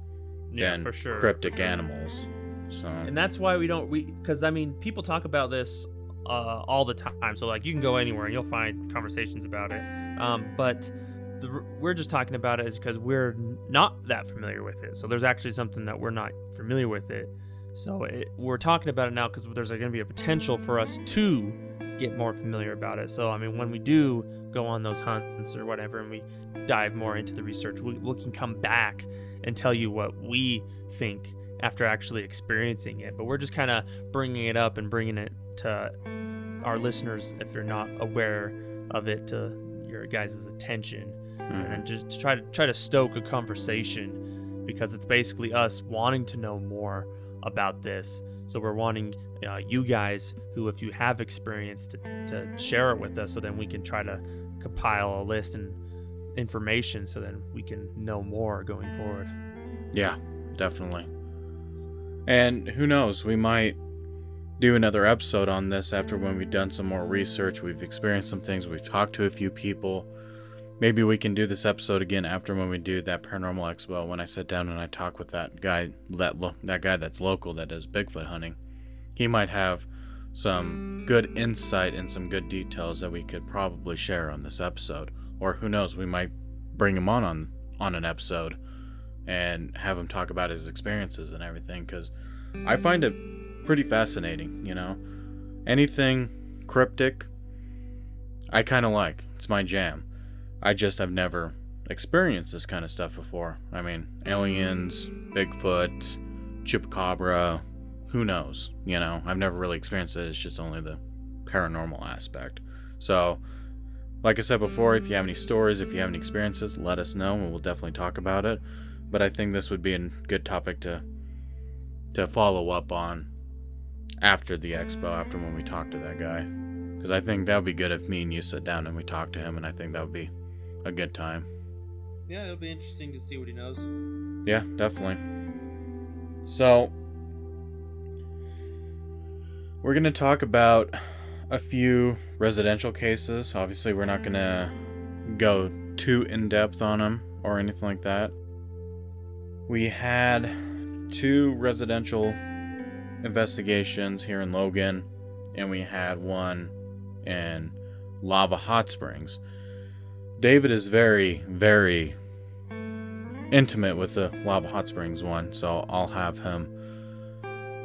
Yeah, than for sure. cryptic sure. animals. So and that's why we don't we because i mean people talk about this uh, all the time. So like you can go anywhere and you'll find conversations about it. Um, but the, we're just talking about it is because we're not that familiar with it. So there's actually something that we're not familiar with it. So it, we're talking about it now because there's going to be a potential for us to get more familiar about it. So i mean when we do go on those hunts or whatever and we dive more into the research we, we can come back and tell you what we think after actually experiencing it. But we're just kind of bringing it up and bringing it to our listeners, if you're not aware of it, to your guys' attention, and then just to try to try to stoke a conversation because it's basically us wanting to know more about this. So we're wanting uh, you guys who, if you have experience, to, to share it with us, so then we can try to compile a list and information, so then we can know more going forward. Yeah, definitely. And who knows, we might do another episode on this after when we've done some more research, we've experienced some things, we've talked to a few people. Maybe we can do this episode again after when we do that paranormal expo when I sit down and I talk with that guy that lo- that guy that's local that does Bigfoot hunting. He might have some good insight and some good details that we could probably share on this episode. Or who knows, we might bring him on on, on an episode and have him talk about his experiences and everything because I find it pretty fascinating, you know. Anything cryptic, I kind of like. It's my jam. I just have never experienced this kind of stuff before. I mean, aliens, Bigfoot, Chupacabra, who knows? You know, I've never really experienced it. It's just only the paranormal aspect. So, like I said before, if you have any stories, if you have any experiences, let us know and we'll definitely talk about it. But I think this would be a good topic to to follow up on after the expo, after when we talk to that guy. Because I think that would be good if me and you sit down and we talk to him, and I think that would be a good time. Yeah, it'll be interesting to see what he knows. Yeah, definitely. So, we're going to talk about a few residential cases. Obviously, we're not going to go too in depth on them or anything like that. We had two residential investigations here in Logan, and we had one in Lava Hot Springs. David is very, very intimate with the Lava Hot Springs one, so I'll have him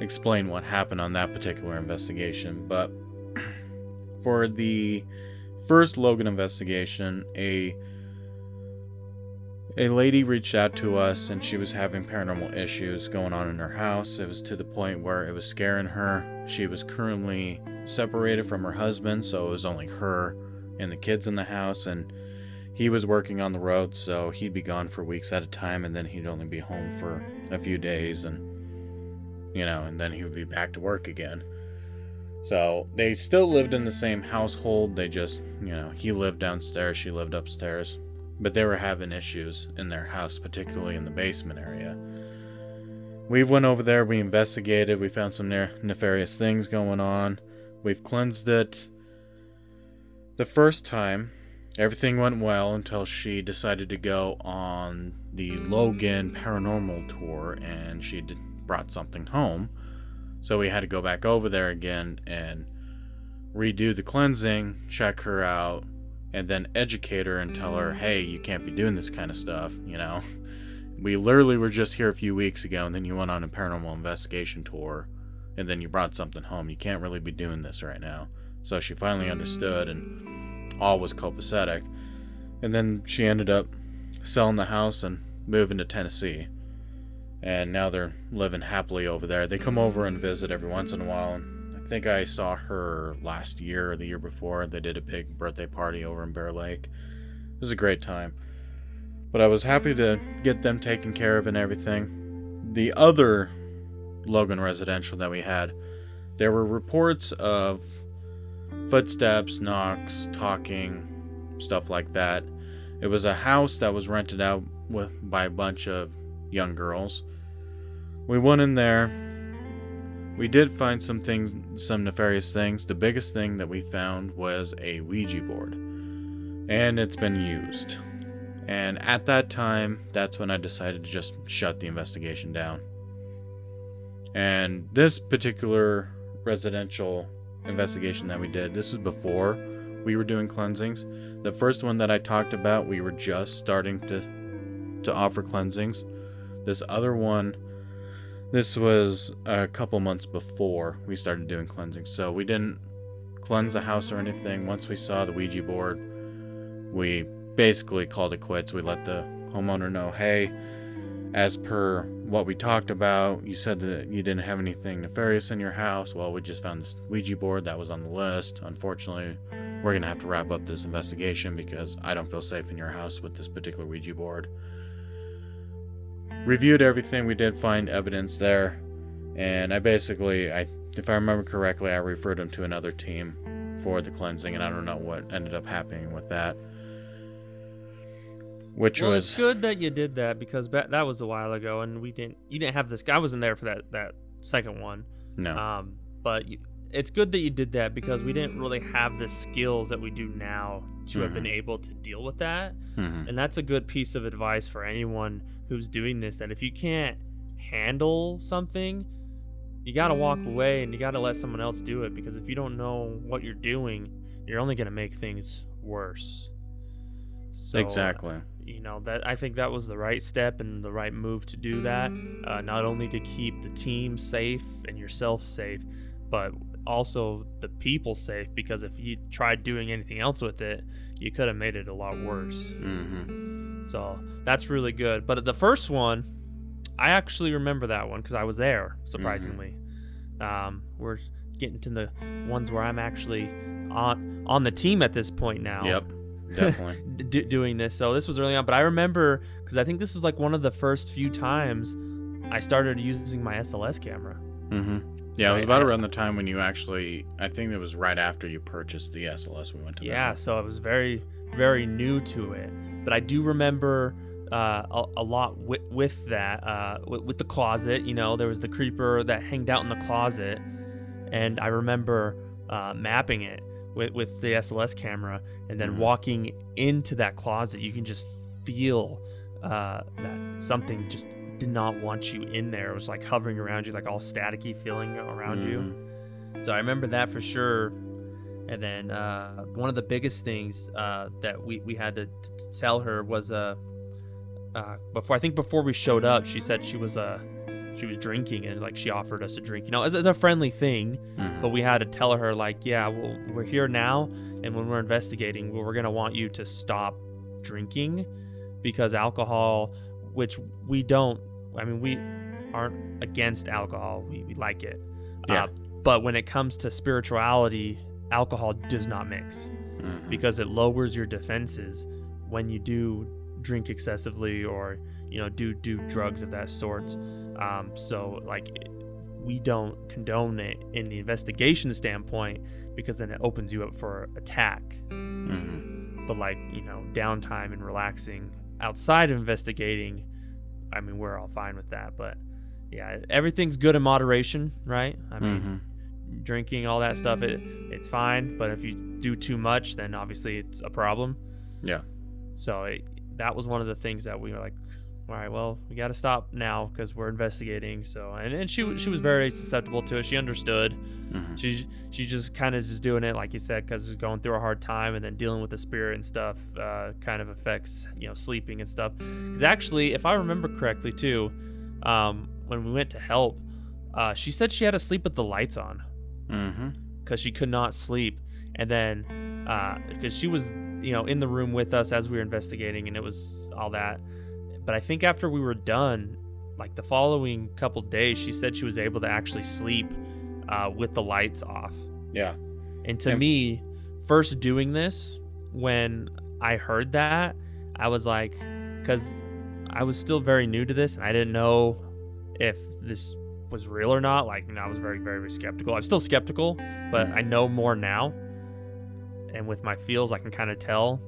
explain what happened on that particular investigation. But for the first Logan investigation, a a lady reached out to us and she was having paranormal issues going on in her house. It was to the point where it was scaring her. She was currently separated from her husband, so it was only her and the kids in the house and he was working on the road, so he'd be gone for weeks at a time, and then he'd only be home for a few days, and you know, and then he would be back to work again. So they still lived in the same household. They just, you know, he lived downstairs, she lived upstairs, but they were having issues in their house, particularly in the basement area. We went over there, we investigated, we found some ne- nefarious things going on. We've cleansed it. The first time, Everything went well until she decided to go on the Logan paranormal tour and she d- brought something home. So we had to go back over there again and redo the cleansing, check her out, and then educate her and tell her, mm. hey, you can't be doing this kind of stuff, you know? We literally were just here a few weeks ago and then you went on a paranormal investigation tour and then you brought something home. You can't really be doing this right now. So she finally understood and all was copacetic. And then she ended up selling the house and moving to Tennessee. And now they're living happily over there. They come over and visit every once in a while. Think I saw her last year or the year before. They did a big birthday party over in Bear Lake. It was a great time. But I was happy to get them taken care of and everything. The other Logan Residential that we had, there were reports of footsteps, knocks, talking, stuff like that. It was a house that was rented out with, by a bunch of young girls. We went in there. We did find some things, some nefarious things. The biggest thing that we found was a Ouija board, and it's been used. And at that time, that's when I decided to just shut the investigation down. And this particular residential investigation that we did, this was before we were doing cleansings. The first one that I talked about, we were just starting to to offer cleansings. This other one, this was a couple months before we started doing cleansings. So we didn't cleanse the house or anything. Once we saw the Ouija board, we basically called it quits. We let the homeowner know, hey, as per what we talked about, you said that you didn't have anything nefarious in your house. Well, we just found this Ouija board that was on the list. Unfortunately, we're going to have to wrap up this investigation because I don't feel safe in your house with this particular Ouija board. Reviewed everything, we did find evidence there, and I basically, I, if I remember correctly, I referred him to another team for the cleansing, and I don't know what ended up happening with that. Which well, was it's good that you did that because that was a while ago, and we didn't. You didn't have this. guy wasn't there for that that second one. no, Um, but you, it's good that you did that because we didn't really have the skills that we do now to have been able to deal with that. Mhm. And that's a good piece of advice for anyone who's doing this that if you can't handle something, you got to walk away and you got to let someone else do it because if you don't know what you're doing, you're only going to make things worse. So, exactly. you know that I think that was the right step and the right move to do that. Uh, not only to keep the team safe and yourself safe, but also the people safe. Because if you tried doing anything else with it, you could have made it a lot worse. hmm So that's really good. But the first one, I actually remember that one because I was there. Surprisingly, um, we're getting to the ones where I'm actually on on the team at this point now Yep, definitely. d- doing this. So this was early on, but I remember because I think this was like one of the first few times I started using my SLS camera. hmm Yeah, it was about around the time when you actually. I think it was right after you purchased the SLS. We went to. Yeah, so I was very, very new to it. But I do remember uh, a, a lot with, with that, uh, with, with the closet. You know, there was the creeper that hanged out in the closet, and I remember uh, mapping it with, with the SLS camera, and then Mhm. walking into that closet. You can just feel uh, that something just did not want you in there. It was like hovering around you, like all staticky feeling around you. Mhm. So I remember that for sure. And then uh, one of the biggest things uh, that we, we had to, t- tell her was uh, uh, before I think before we showed up, she said she was uh, she was drinking and like she offered us a drink, you know, as, as a friendly thing. Mhm. But we had to tell her like, yeah, well, we're here now, and when we're investigating, well, we're gonna want you to stop drinking because alcohol, which we don't, I mean, we aren't against alcohol. We, we like it. Yeah. Uh, but when it comes to spirituality, alcohol does not mix Mhm. because it lowers your defenses when you do drink excessively or you know do do drugs of that sort. Um, so like we don't condone it in the investigation standpoint because then it opens you up for attack. Mhm. But like you know downtime and relaxing outside of investigating, I mean we're all fine with that. But yeah, everything's good in moderation, right? I mean Mhm. drinking all that stuff it it's fine but if you do too much then obviously it's a problem Yeah. so it, that was one of the things that we were like all right well we got to stop now because we're investigating so and, and she she was very susceptible to it she understood Mhm. she she just kind of just doing it like you said because going through a hard time and then dealing with the spirit and stuff uh, kind of affects you know sleeping and stuff because actually if i remember correctly too um, when we went to help uh, she said she had to sleep with the lights on because she could not sleep. And then, because she was, you know, in the room with us as we were investigating, and it was all that. But I think after we were done, like the following couple days, she said she was able to actually sleep uh, with the lights off. Yeah. And to And- me, first doing this, when I heard that, I was like, because I was still very new to this, and I didn't know if this was real or not. Like, you know, I was very, very, very skeptical. I'm still skeptical, but I know more now. And with my feels, I can kind of tell.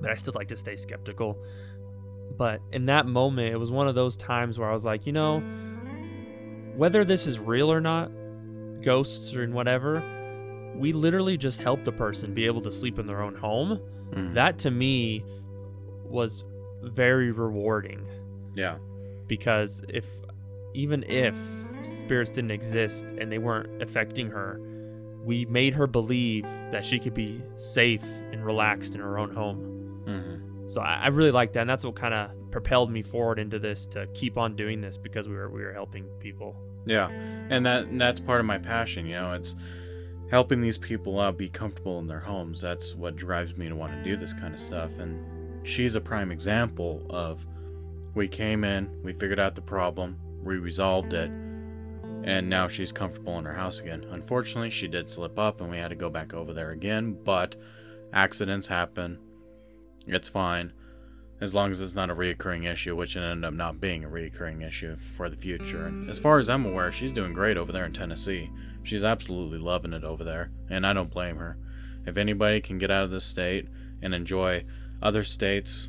But I still like to stay skeptical. But in that moment, it was one of those times where I was like, you know, whether this is real or not, ghosts or whatever, we literally just helped a person be able to sleep in their own home. Mhm. That to me was very rewarding yeah. because if even if spirits didn't exist and they weren't affecting her, we made her believe that she could be safe and relaxed in her own home. So I, I really like that, and that's what kind of propelled me forward into this to keep on doing this because we were we were helping people. Yeah, and that and that's part of my passion. You know, it's helping these people out be comfortable in their homes. That's what drives me to want to do this kind of stuff. And she's a prime example of we came in, we figured out the problem, we resolved it, and now she's comfortable in her house again. Unfortunately, she did slip up, and we had to go back over there again. But accidents happen. It's fine. As long as it's not a reoccurring issue, which it ended up not being a reoccurring issue for the future. And as far as I'm aware, she's doing great over there in Tennessee. She's absolutely loving it over there, and I don't blame her. If anybody can get out of this state and enjoy other states,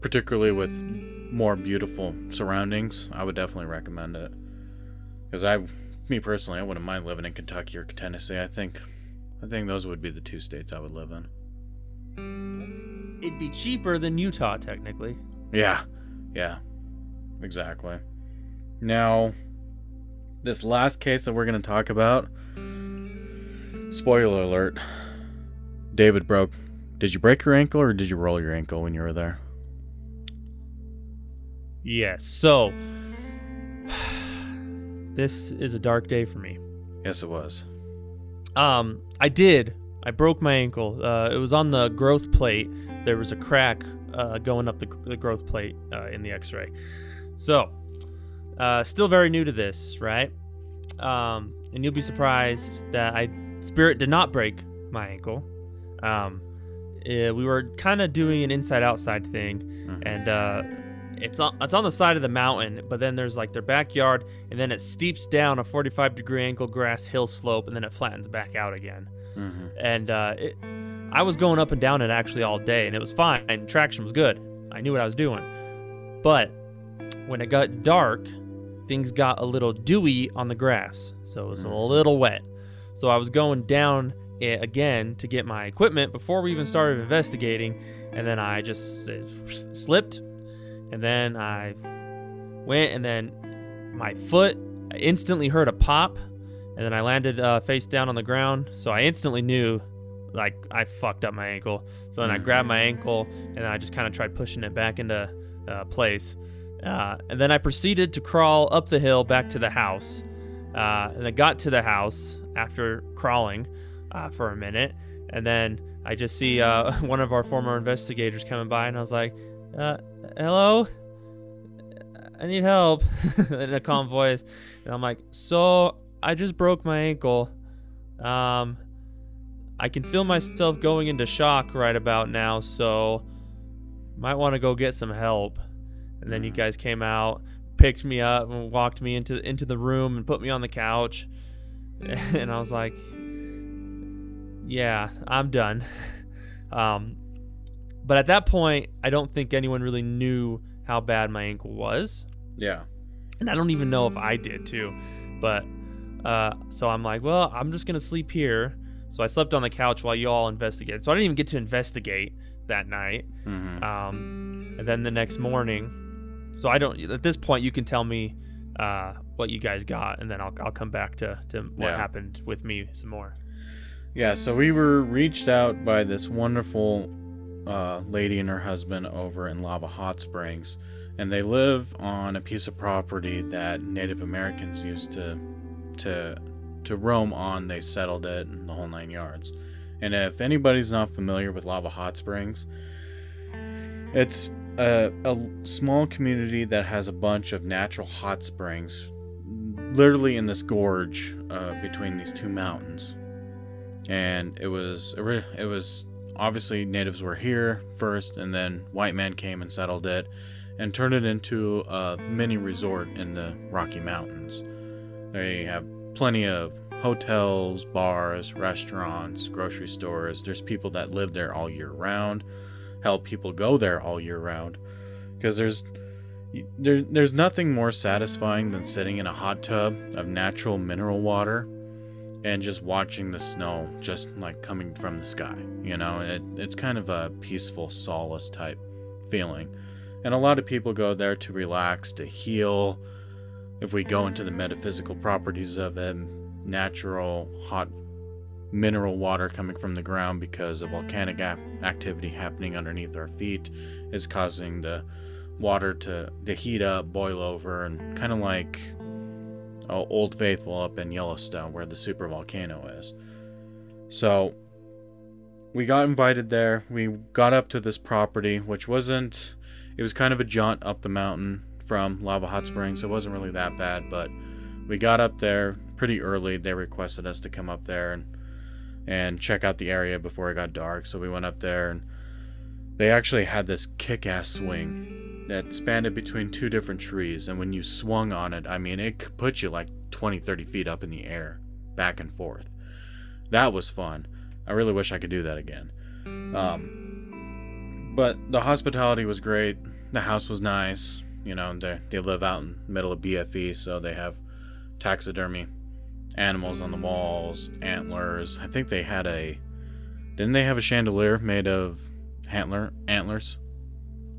particularly with more beautiful surroundings, I would definitely recommend it. Because I, me personally, I wouldn't mind living in Kentucky or Tennessee. I think, I think those would be the two states I would live in. It'd be cheaper than Utah, technically. Yeah, yeah, exactly. Now, this last case that we're going to talk about, spoiler alert, David broke. Did you break your ankle or did you roll your ankle when you were there? Yes. So this is a dark day for me. Yes, it was. Um, I did. I broke my ankle. Uh, it was on the growth plate. There was a crack uh, going up the, the growth plate uh, in the X-ray. So, uh, still very new to this, right? Um, and you'll be surprised that I Spirit did not break my ankle. Um, eh, we were kind of doing an inside-outside thing, Mhm. and uh, it's on it's on the side of the mountain, but then there's like their backyard, and then it steeps down a 45 degree angle grass hill slope, and then it flattens back out again. Mm-hmm. And uh, it, I was going up and down it actually all day, and it was fine. And traction was good. I knew what I was doing. But when it got dark, things got a little dewy on the grass, so it was a Mm. little wet. So I was going down it again to get my equipment before we even started investigating, and then I just slipped, and then I went, and then my foot I instantly heard a pop, and then I landed uh, face down on the ground. So I instantly knew, like, I fucked up my ankle. So then I grabbed my ankle, and I just kind of tried pushing it back into uh, place. Uh, and then I proceeded to crawl up the hill back to the house. Uh, and I got to the house after crawling uh, for a minute, and then I just see uh, one of our former investigators coming by, and I was like, "Hello, I need help," in a calm voice. And I'm like, "So I just broke my ankle. Um, I can feel myself going into shock right about now, so might want to go get some help." And then you guys came out, picked me up, and walked me into into the room and put me on the couch. And I was like, "Yeah, I'm done." Um, but at that point, I don't think anyone really knew how bad my ankle was Yeah. and I don't even know if I did too. But uh, so I'm like, well, I'm just gonna sleep here. So I slept on the couch while you all investigated. So I didn't even get to investigate that night. Mm-hmm. Um, and then the next morning, so I don't. At this point, you can tell me uh, what you guys got, and then I'll I'll come back to to what Yeah. happened with me some more. Yeah, so we were reached out by this wonderful uh, lady and her husband over in Lava Hot Springs, and they live on a piece of property that Native Americans used to to to roam on. They settled it the whole nine yards. And if anybody's not familiar with Lava Hot Springs, it's a, a small community that has a bunch of natural hot springs, literally in this gorge uh, between these two mountains and it was it was obviously natives were here first and then white man came and settled it and turned it into a mini resort in the Rocky Mountains. They have plenty of hotels, bars, restaurants, grocery stores. There's people that live there all year round. Help people go there all year round because there's there, there's nothing more satisfying than sitting in a hot tub of natural mineral water and just watching the snow just like coming from the sky. You know, it, it's kind of a peaceful solace type feeling. And a lot of people go there to relax, to heal. If we go into the metaphysical properties of it, natural hot mineral water coming from the ground because of volcanic activity happening underneath our feet is causing the water to, to heat up, boil over, and kind of like oh, Old Faithful up in Yellowstone where the super volcano is. So we got invited there. We got up to this property, which wasn't, it was kind of a jaunt up the mountain from Lava Hot Springs. It wasn't really that bad, but we got up there pretty early. They requested us to come up there and and check out the area before it got dark. So we went up there and they actually had this kick-ass swing that spanned it between two different trees, and when you swung on it, I mean, it put you like 20, 30 feet up in the air, back and forth. That was fun. I really wish I could do that again. Um, but the hospitality was great. The house was nice. You know, they they live out in the middle of BFE, so they have taxidermy animals on the walls, antlers. I think they had a. Didn't they have a chandelier made of antler antlers?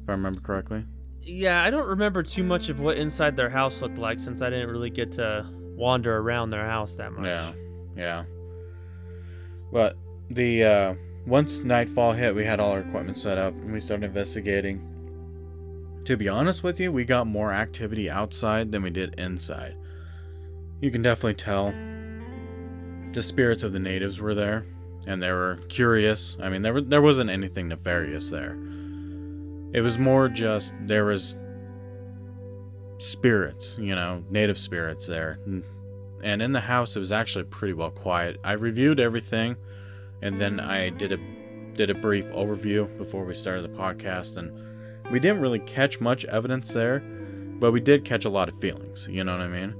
If I remember correctly yeah, I don't remember too much of what inside their house looked like since I didn't really get to wander around their house that much. Yeah, yeah. But the uh, once nightfall hit, we had all our equipment set up and we started investigating. To be honest with you, we got more activity outside than we did inside. You can definitely tell the spirits of the natives were there and they were curious. I mean, there were, there wasn't anything nefarious there it was more just there was spirits, you know, native spirits there. And in the house it was actually pretty well quiet. I reviewed everything and then I did a did a brief overview before we started the podcast and we didn't really catch much evidence there, but we did catch a lot of feelings, you know what I mean?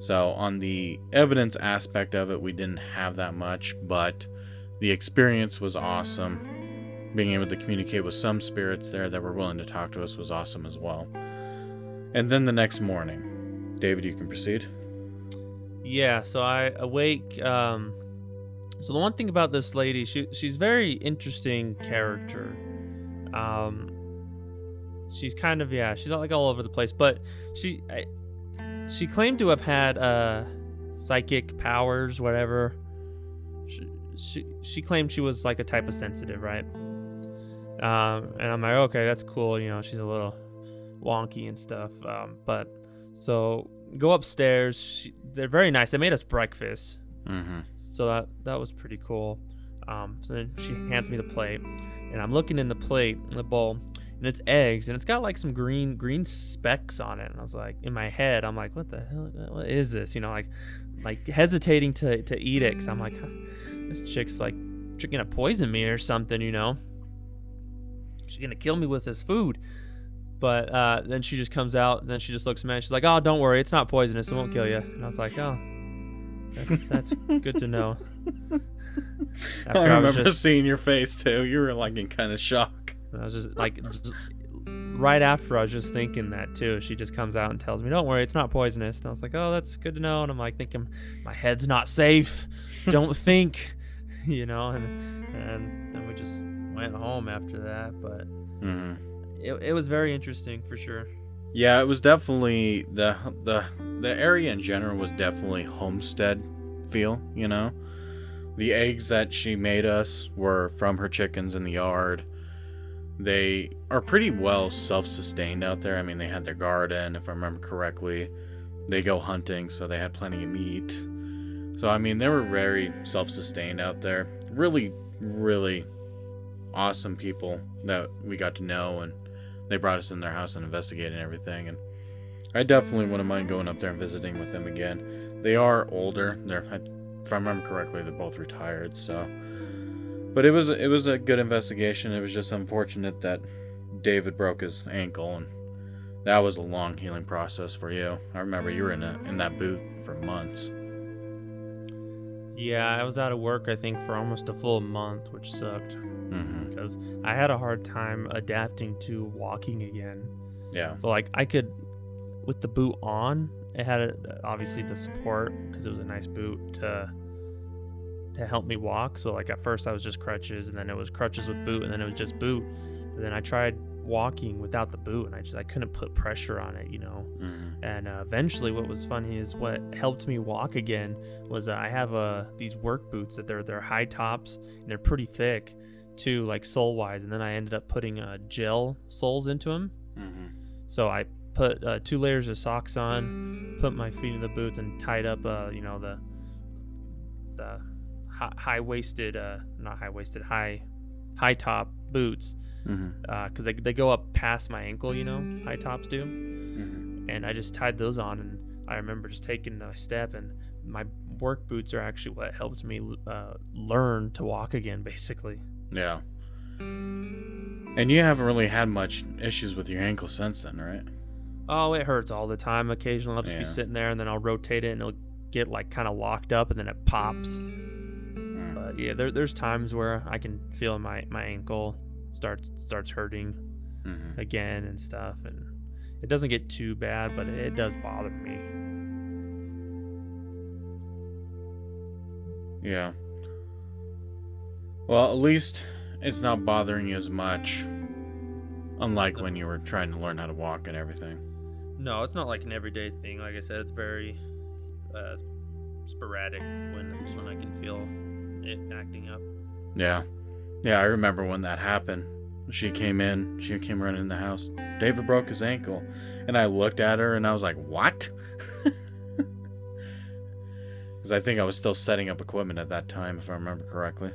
So on the evidence aspect of it, we didn't have that much, but the experience was awesome being able to communicate with some spirits there that were willing to talk to us was awesome as well. And then the next morning, David, you can proceed. Yeah, so I awake. Um, so the one thing about this lady, she she's very interesting character. Um, she's kind of yeah, she's not like all over the place, but she I, she claimed to have had uh psychic powers, whatever. She, she she claimed she was like a type of sensitive, right? Um, and I'm like, okay, that's cool. You know, she's a little wonky and stuff. Um, but so go upstairs. She, they're very nice. They made us breakfast. Mm-hmm. So that that was pretty cool. Um, so then she hands me the plate, and I'm looking in the plate, in the bowl, and it's eggs, and it's got like some green green specks on it. And I was like, in my head, I'm like, what the hell? What is this? You know, like like hesitating to to eat it because I'm like, this chick's like gonna poison me or something, you know she's gonna kill me with this food. But uh, then she just comes out, and then she just looks at me, and she's like, "Oh, don't worry, it's not poisonous. It won't kill you." And I was like, "Oh, that's that's good to know." I remember I just, seeing your face too. You were like in kind of shock. I was just like, just, right after I was just thinking that too. She just comes out and tells me, "Don't worry, it's not poisonous." And I was like, "Oh, that's good to know." And I'm like thinking, my head's not safe. Don't think, you know. And and then we just went home after that, but mm-hmm. it, it was very interesting for sure. Yeah, it was definitely the the the area in general was definitely homestead feel, you know. The eggs that she made us were from her chickens in the yard. They are pretty well self-sustained out there. I mean, they had their garden, if I remember correctly. They go hunting, so they had plenty of meat. So I mean, they were very self-sustained out there. Really, really awesome people that we got to know, and they brought us in their house and investigated everything. And I definitely wouldn't mind going up there and visiting with them again. They are older. They're, if I remember correctly, they're both retired. So, but it was it was a good investigation. It was just unfortunate that David broke his ankle, and that was a long healing process for you. I remember you were in a, in that boot for months. Yeah, I was out of work I think for almost a full month, which sucked hmm because I had a hard time adapting to walking again. Yeah. So like I could, with the boot on, it had a, obviously the support because it was a nice boot to to help me walk. So like at first I was just crutches, and then it was crutches with boot, and then it was just boot. But then I tried walking without the boot, and I just I couldn't put pressure on it, you know. hmm And uh, eventually, what was funny is what helped me walk again was uh, I have uh, these work boots that they're they're high tops and they're pretty thick, too, like sole wise. And then I ended up putting uh, gel soles into them. hmm So I put uh, two layers of socks on, put my feet in the boots, and tied up, uh, you know, the the high waisted, uh, not high waisted, high high top boots, because they they go up past my ankle, you know, high tops do hmm and I just tied those on. And I remember just taking a step, and my work boots are actually what helped me uh, learn to walk again, basically. Yeah. And you haven't really had much issues with your ankle since then, right? Oh, it hurts all the time. Occasionally, I'll just Yeah. be sitting there, and then I'll rotate it, and it'll get like kind of locked up, and then it pops. Yeah, there, there's times where I can feel my my ankle starts starts hurting hmm again and stuff, and it doesn't get too bad, but it does bother me. Yeah. Well, at least it's not bothering you as much. Unlike when you were trying to learn how to walk and everything. No, it's not like an everyday thing. Like I said, it's very uh, sporadic when when I can feel it acting up. Yeah. Yeah, I remember when that happened. She came in, she came running in the house. David broke his ankle. And I looked at her and I was like, what? Because I think I was still setting up equipment at that time, if I remember correctly.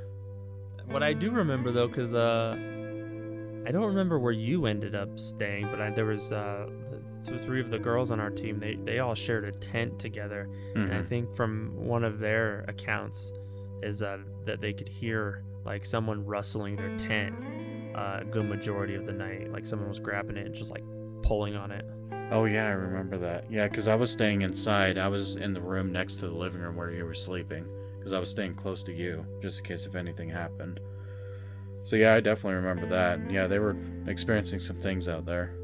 What I do remember though, because uh, I don't remember where you ended up staying, but I, there was uh, th- three of the girls on our team. They they all shared a tent together, and I Mhm. think from one of their accounts is uh, that they could hear like someone rustling their tent uh, a good majority of the night. Like someone was grabbing it and just like pulling on it. Oh, yeah, I remember that. Yeah, because I was staying inside. I was in the room next to the living room where you were sleeping. Because I was staying close to you, just in case if anything happened. So, yeah, I definitely remember that. Yeah, they were experiencing some things out there.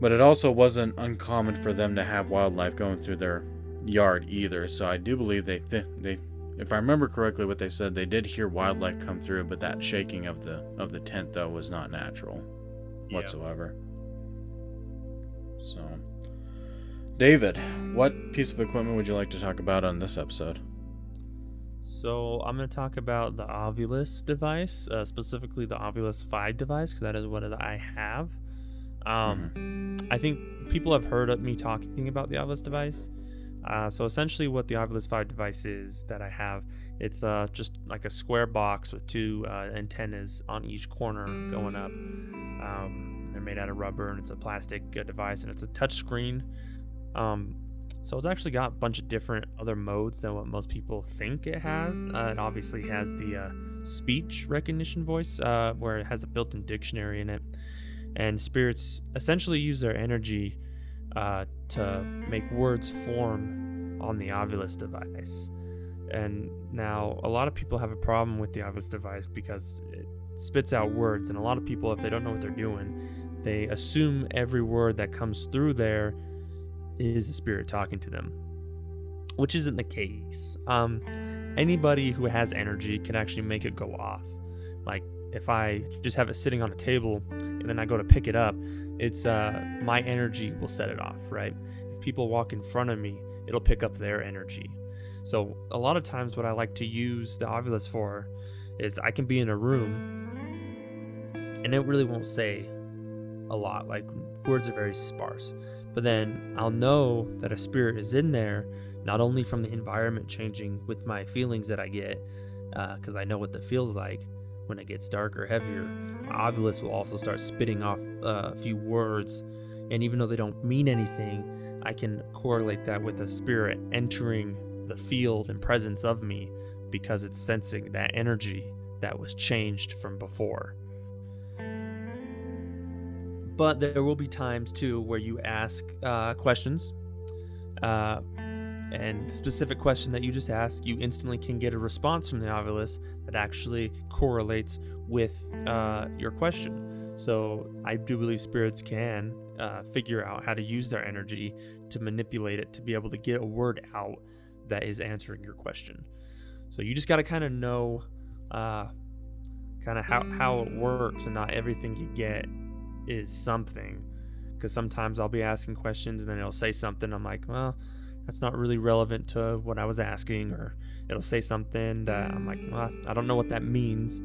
But it also wasn't uncommon for them to have wildlife going through their yard either. So I do believe they, th- they, if I remember correctly, what they said, they did hear wildlife come through, but that shaking of the of the tent though was not natural Yeah. whatsoever. So, David, what piece of equipment would you like to talk about on this episode? So I'm going to talk about the Ovilus device, uh, specifically the Ovilus 5 device, because that is what I have. Um, I think people have heard of me talking about the Ovilus device. Uh, so essentially, what the Ovilus 5 device is that I have, it's uh, just like a square box with two uh, antennas on each corner going up. Um, they're made out of rubber and it's a plastic uh, device and it's a touch screen. Um, so it's actually got a bunch of different other modes than what most people think it has. Uh, it obviously has the uh, speech recognition voice, where it has a built-in dictionary in it, and spirits essentially use their energy uh, to make words form on the Ovilus device. And now a lot of people have a problem with the Ovilus device because it spits out words, and a lot of people, if they don't know what they're doing, they assume every word that comes through there is a spirit talking to them, which isn't the case. Um, anybody who has energy can actually make it go off. Like if I just have it sitting on a table and then I go to pick it up, it's uh, my energy will set it off, right? If people walk in front of me, it'll pick up their energy. So a lot of times, what I like to use the Ovilus for is I can be in a room and it really won't say a lot. Like words are very sparse. But then I'll know that a spirit is in there, not only from the environment changing with my feelings that I get, because I know what that feels like when it gets darker, heavier. Ovilus will also start spitting off uh, a few words, and even though they don't mean anything, I can correlate that with a spirit entering the field and presence of me because it's sensing that energy that was changed from before. but there will be times too where you ask uh, questions. Uh, and the specific question that you just asked, you instantly can get a response from the Ovilus that actually correlates with uh, your question. So I do believe spirits can uh, figure out how to use their energy to manipulate it to be able to get a word out that is answering your question. So you just got to kind of know uh, kind of how, how it works and not everything you get is something. Because sometimes I'll be asking questions and then it'll say something. I'm like, well, that's not really relevant to what I was asking. Or it'll say something that I'm like, well, I don't know what that means.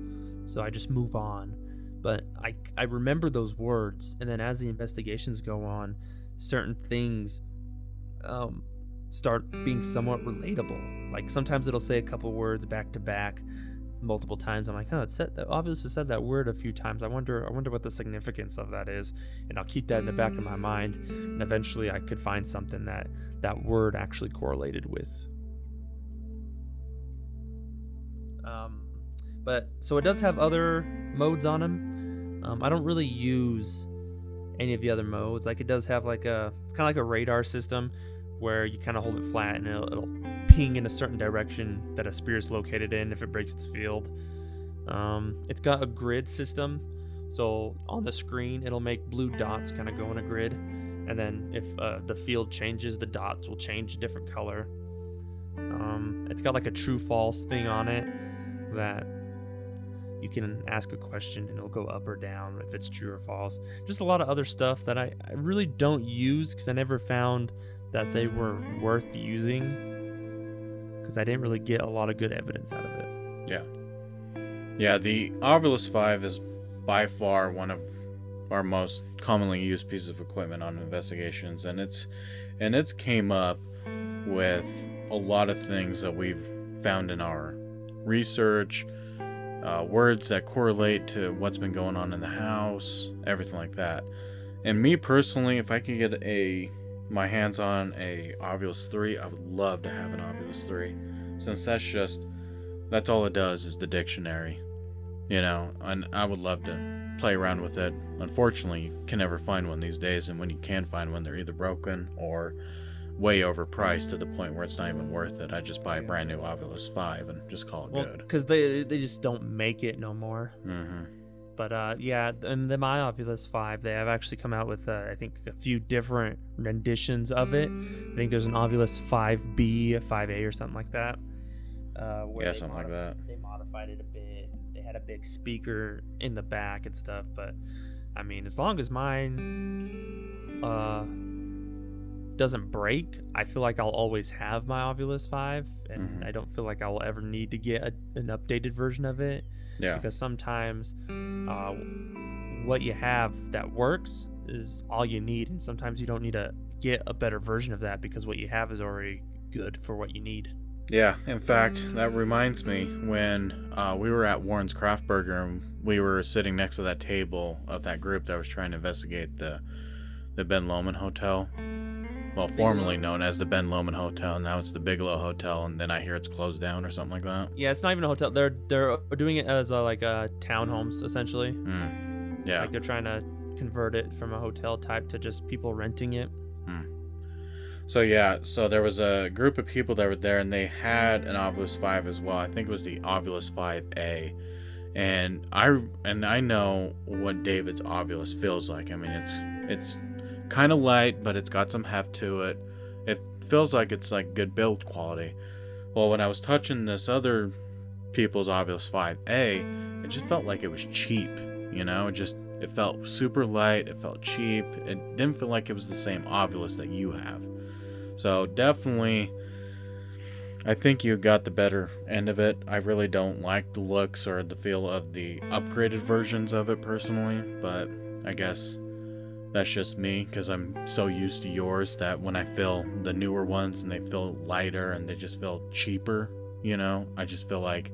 So I just move on. But I, I remember those words. And then as the investigations go on, certain things um, start being somewhat relatable. Like sometimes it'll say a couple words back to back multiple times. I'm like, oh, it said that obviously said that word a few times. I wonder I wonder what the significance of that is. And I'll keep that in the back of my mind. And eventually I could find something that that word actually correlated with. Um, but so it does have other modes on them. Um, I don't really use any of the other modes. Like it does have like a it's kind of like a radar system where you kind of hold it flat and it'll, it'll, ping in a certain direction that a spear is located in if it breaks its field. Um, it's got a grid system, so on the screen it'll make blue dots kind of go in a grid, and then if uh, the field changes, the dots will change a different color. Um, it's got like a true false thing on it that you can ask a question and it'll go up or down if it's true or false. Just a lot of other stuff that I, I really don't use because I never found that they were worth using because I didn't really get a lot of good evidence out of it. Yeah. Yeah, the Ovilus 5 is by far one of our most commonly used piece of equipment on investigations and it's and it's came up with a lot of things that we've found in our research uh, words that correlate to what's been going on in the house everything like that and me personally if i could get a my hands on a Ovilus 3, I would love to have an Ovilus 3. Since that's just that's all it does is the dictionary. You know, and I would love to play around with it. Unfortunately, you can never find one these days, and when you can find one, they're either broken or way overpriced to the point where it's not even worth it. I just buy a brand new Ovilus 5 and just call it well, good. Because they they just don't make it no more. Mm-hmm. But uh, yeah, and the My Ovilus 5, they have actually come out with, uh, I think, a few different renditions of it. I think there's an Ovilus 5B, 5A, or something like that. Uh, yeah, something modif- like that. They modified it a bit. Had a big speaker in the back and stuff. But, I mean, as long as mine uh, doesn't break, I feel like I'll always have my Ovilus 5. And Mhm. I don't feel like I'll ever need to get a, an updated version of it Yeah. because sometimes uh, what you have that works is all you need, and sometimes you don't need to get a better version of that because what you have is already good for what you need. Yeah, in fact, that reminds me when uh, we were at Warren's Craft Burger and we were sitting next to that table of that group that was trying to investigate the the Ben Lomond Hotel. Well, formerly known as the Ben Lomond Hotel. Now it's the Bigelow Hotel, and then I hear it's closed down or something like that. Yeah, it's not even a hotel. They're they're doing it as a, like a townhomes essentially. Hmm. Yeah. Like they're trying to convert it from a hotel type to just people renting it. So yeah, so there was a group of people that were there, and they had an Ovilus Five as well. I think it was the Ovilus Five A, and I and I know what David's Ovilus feels like. I mean, it's it's kind of light, but it's got some heft to it. It feels like it's like good build quality. Well, when I was touching this other people's Ovilus Five A, it just felt like it was cheap. You know, it just it felt super light. It felt cheap. It didn't feel like it was the same Ovilus that you have. So definitely, I think you got the better end of it. I really don't like the looks or the feel of the upgraded versions of it personally, but I guess that's just me because I'm so used to yours that when I feel the newer ones and they feel lighter and they just feel cheaper, you know, I just feel like,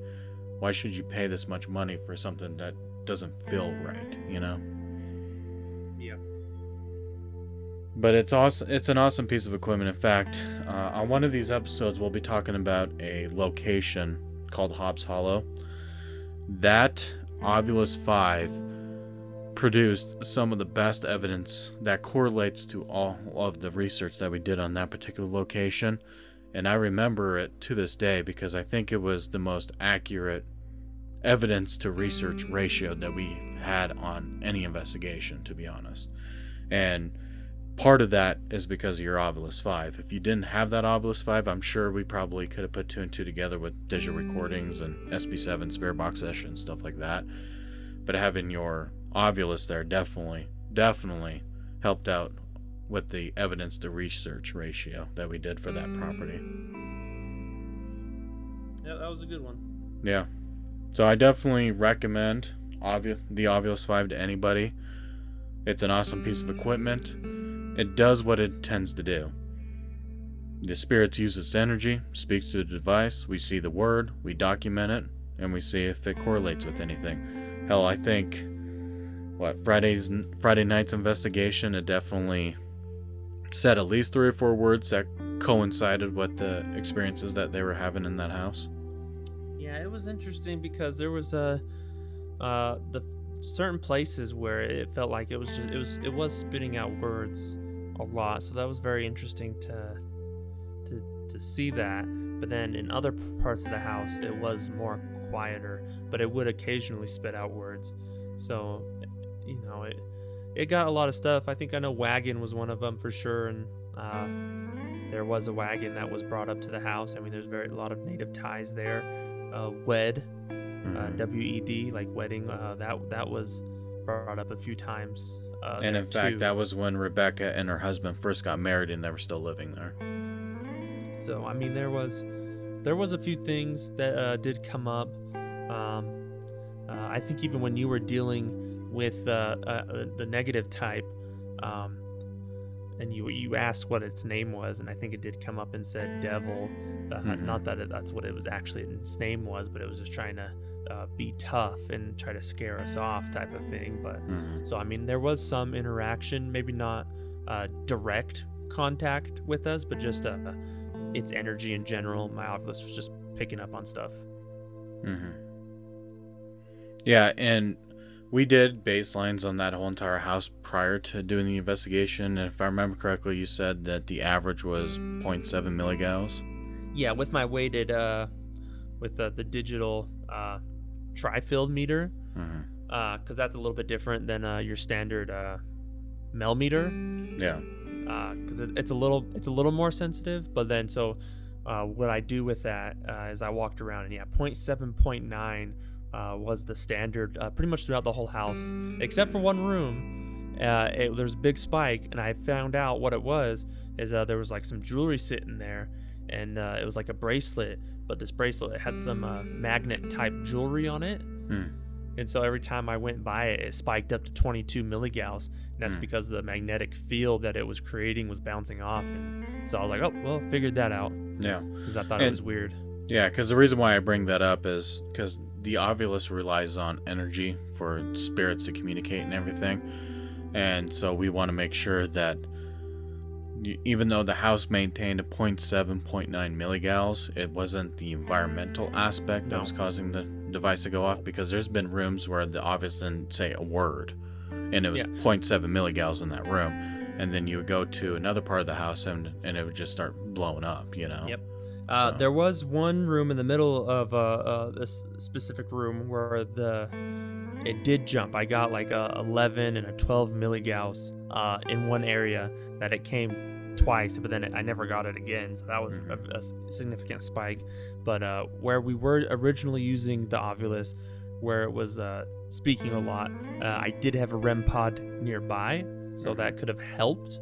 why should you pay this much money for something that doesn't feel right, you know? But it's awesome. It's an awesome piece of equipment. In fact, uh, on one of these episodes, we'll be talking about a location called Hobbs Hollow. That Ovilus Five produced some of the best evidence that correlates to all of the research that we did on that particular location. And I remember it to this day because I think it was the most accurate evidence to research ratio that we had on any investigation, to be honest. And part of that is because of your Ovilus 5. If you didn't have that Ovilus 5, I'm sure we probably could have put two and two together with digital recordings and SB7 spirit box sessions, stuff like that. But having your Ovilus there definitely, definitely helped out with the evidence to research ratio that we did for that property. Yeah, that was a good one. Yeah. So I definitely recommend Ovu- the Ovilus 5 to anybody. It's an awesome piece of equipment. It does what it intends to do. The spirits use its energy, speaks to the device, we see the word, we document it, and we see if it correlates with anything. Hell, I think what Friday's Friday night's investigation it definitely said at least three or four words that coincided with the experiences that they were having in that house. Yeah, it was interesting because there was a uh, the certain places where it felt like it was just it was it was spitting out words a lot. So that was very interesting to to to see that. But then in other parts of the house, it was more quieter, but it would occasionally spit out words. So you know it it got a lot of stuff. I think I know wagon was one of them for sure, and uh, there was a wagon that was brought up to the house. I mean, there's very a lot of native ties there. Uh, wed, uh, Mhm. W E D, like wedding. Uh, that that was brought up a few times. Uh, and in fact, too. that was when Rebecca and her husband first got married and they were still living there. So I mean, there was there was a few things that uh, did come up. Um, uh, I think even when you were dealing with uh, uh, the negative type, um, and you you asked what its name was, and I think it did come up and said devil. Uh, Mhm. Not that it, that's what it was actually its name was, but it was just trying to uh, be tough and try to scare us off, type of thing. But Mhm. so I mean, there was some interaction, maybe not uh, direct contact with us, but just uh, its energy in general. My Ovilus was just picking up on stuff. hmm Yeah, and we did baselines on that whole entire house prior to doing the investigation. And if I remember correctly, you said that the average was 0.7 milligauss. Yeah, with my weighted, uh, with the the digital uh, tri-field meter, because that's a little bit different than uh, your standard uh, mel meter. Yeah. because it, it's a little it's a little more sensitive. But then so uh, what I do with that uh, is I walked around and yeah, 0.7.9 uh, was the standard uh, pretty much throughout the whole house, except for one room. Uh, it, there's a big spike, and I found out what it was is uh, there was like some jewelry sitting there, and uh, it was like a bracelet, but this bracelet had some uh, magnet type jewelry on it. Hmm. And so every time I went by it, it spiked up to 22 milligauss. And that's Hmm. because the magnetic field that it was creating was bouncing off. And so I was like, oh, well, figured that out Yeah. because I thought it was weird. Yeah, because the reason why I bring that up is because the Ovilus relies on energy for spirits to communicate and everything. And so we want to make sure that even though the house maintained a 0.7, 0.9 milligauss, it wasn't the environmental aspect that No. was causing the device to go off because there's been rooms where the Ovilus didn't say a word and it was Yeah. 0.7 milligauss in that room. And then you would go to another part of the house and, and it would just start blowing up, you know? Yep. Uh, So- There was one room in the middle of uh, uh, this specific room where the it did jump. I got like a 11 and a 12 milligauss uh, in one area that it came twice, but then I never got it again. So that was Mhm. a, a significant spike. But uh, where we were originally using the Ovilus, where it was uh, speaking a lot, uh, I did have a REM pod nearby, so that could have helped.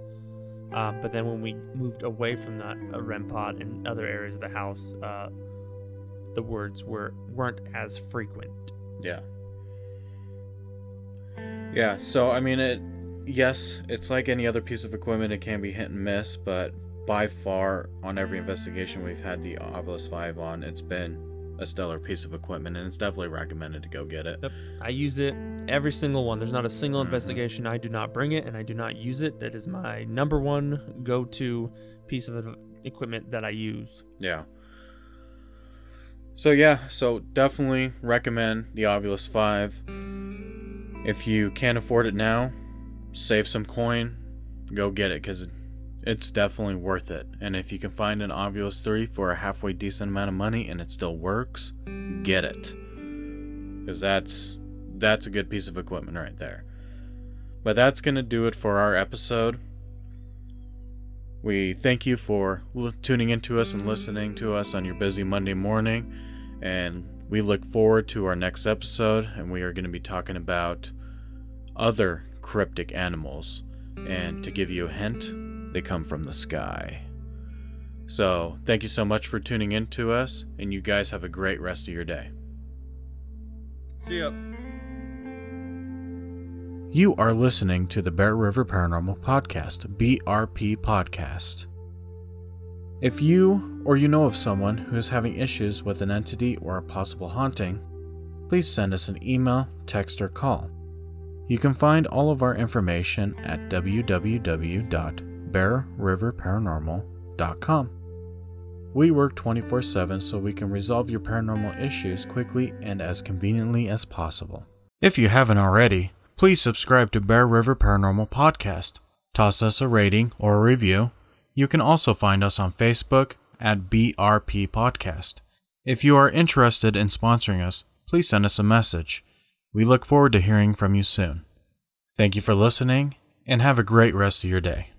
Uh, but then when we moved away from that REM pod in other areas of the house, uh, the words were weren't as frequent. Yeah. Yeah, so I mean it yes, it's like any other piece of equipment, it can be hit and miss, but by far on every investigation we've had the Ovilus 5 on, it's been a stellar piece of equipment and it's definitely recommended to go get it. Yep. I use it every single one. There's not a single Mhm. investigation I do not bring it and I do not use it. That is my number one go-to piece of equipment that I use. Yeah. So yeah, so definitely recommend the Ovilus 5. If you can't afford it now, save some coin, go get it because it's definitely worth it. And if you can find an Ovilus 3 for a halfway decent amount of money and it still works, get it. Because that's that's a good piece of equipment right there. But that's going to do it for our episode. We thank you for l- tuning into us and listening to us on your busy Monday morning. And we look forward to our next episode. And we are going to be talking about other cryptic animals. And to give you a hint, they come from the sky. So, thank you so much for tuning in to us, and you guys have a great rest of your day. See ya. You are listening to the Bear River Paranormal Podcast, BRP Podcast. If you or you know of someone who is having issues with an entity or a possible haunting, please send us an email, text, or call. You can find all of our information at www.bearriverparanormal.com. We work 24 7 so we can resolve your paranormal issues quickly and as conveniently as possible. If you haven't already, please subscribe to Bear River Paranormal Podcast. Toss us a rating or a review. You can also find us on Facebook at BRP Podcast. If you are interested in sponsoring us, please send us a message. We look forward to hearing from you soon. Thank you for listening and have a great rest of your day.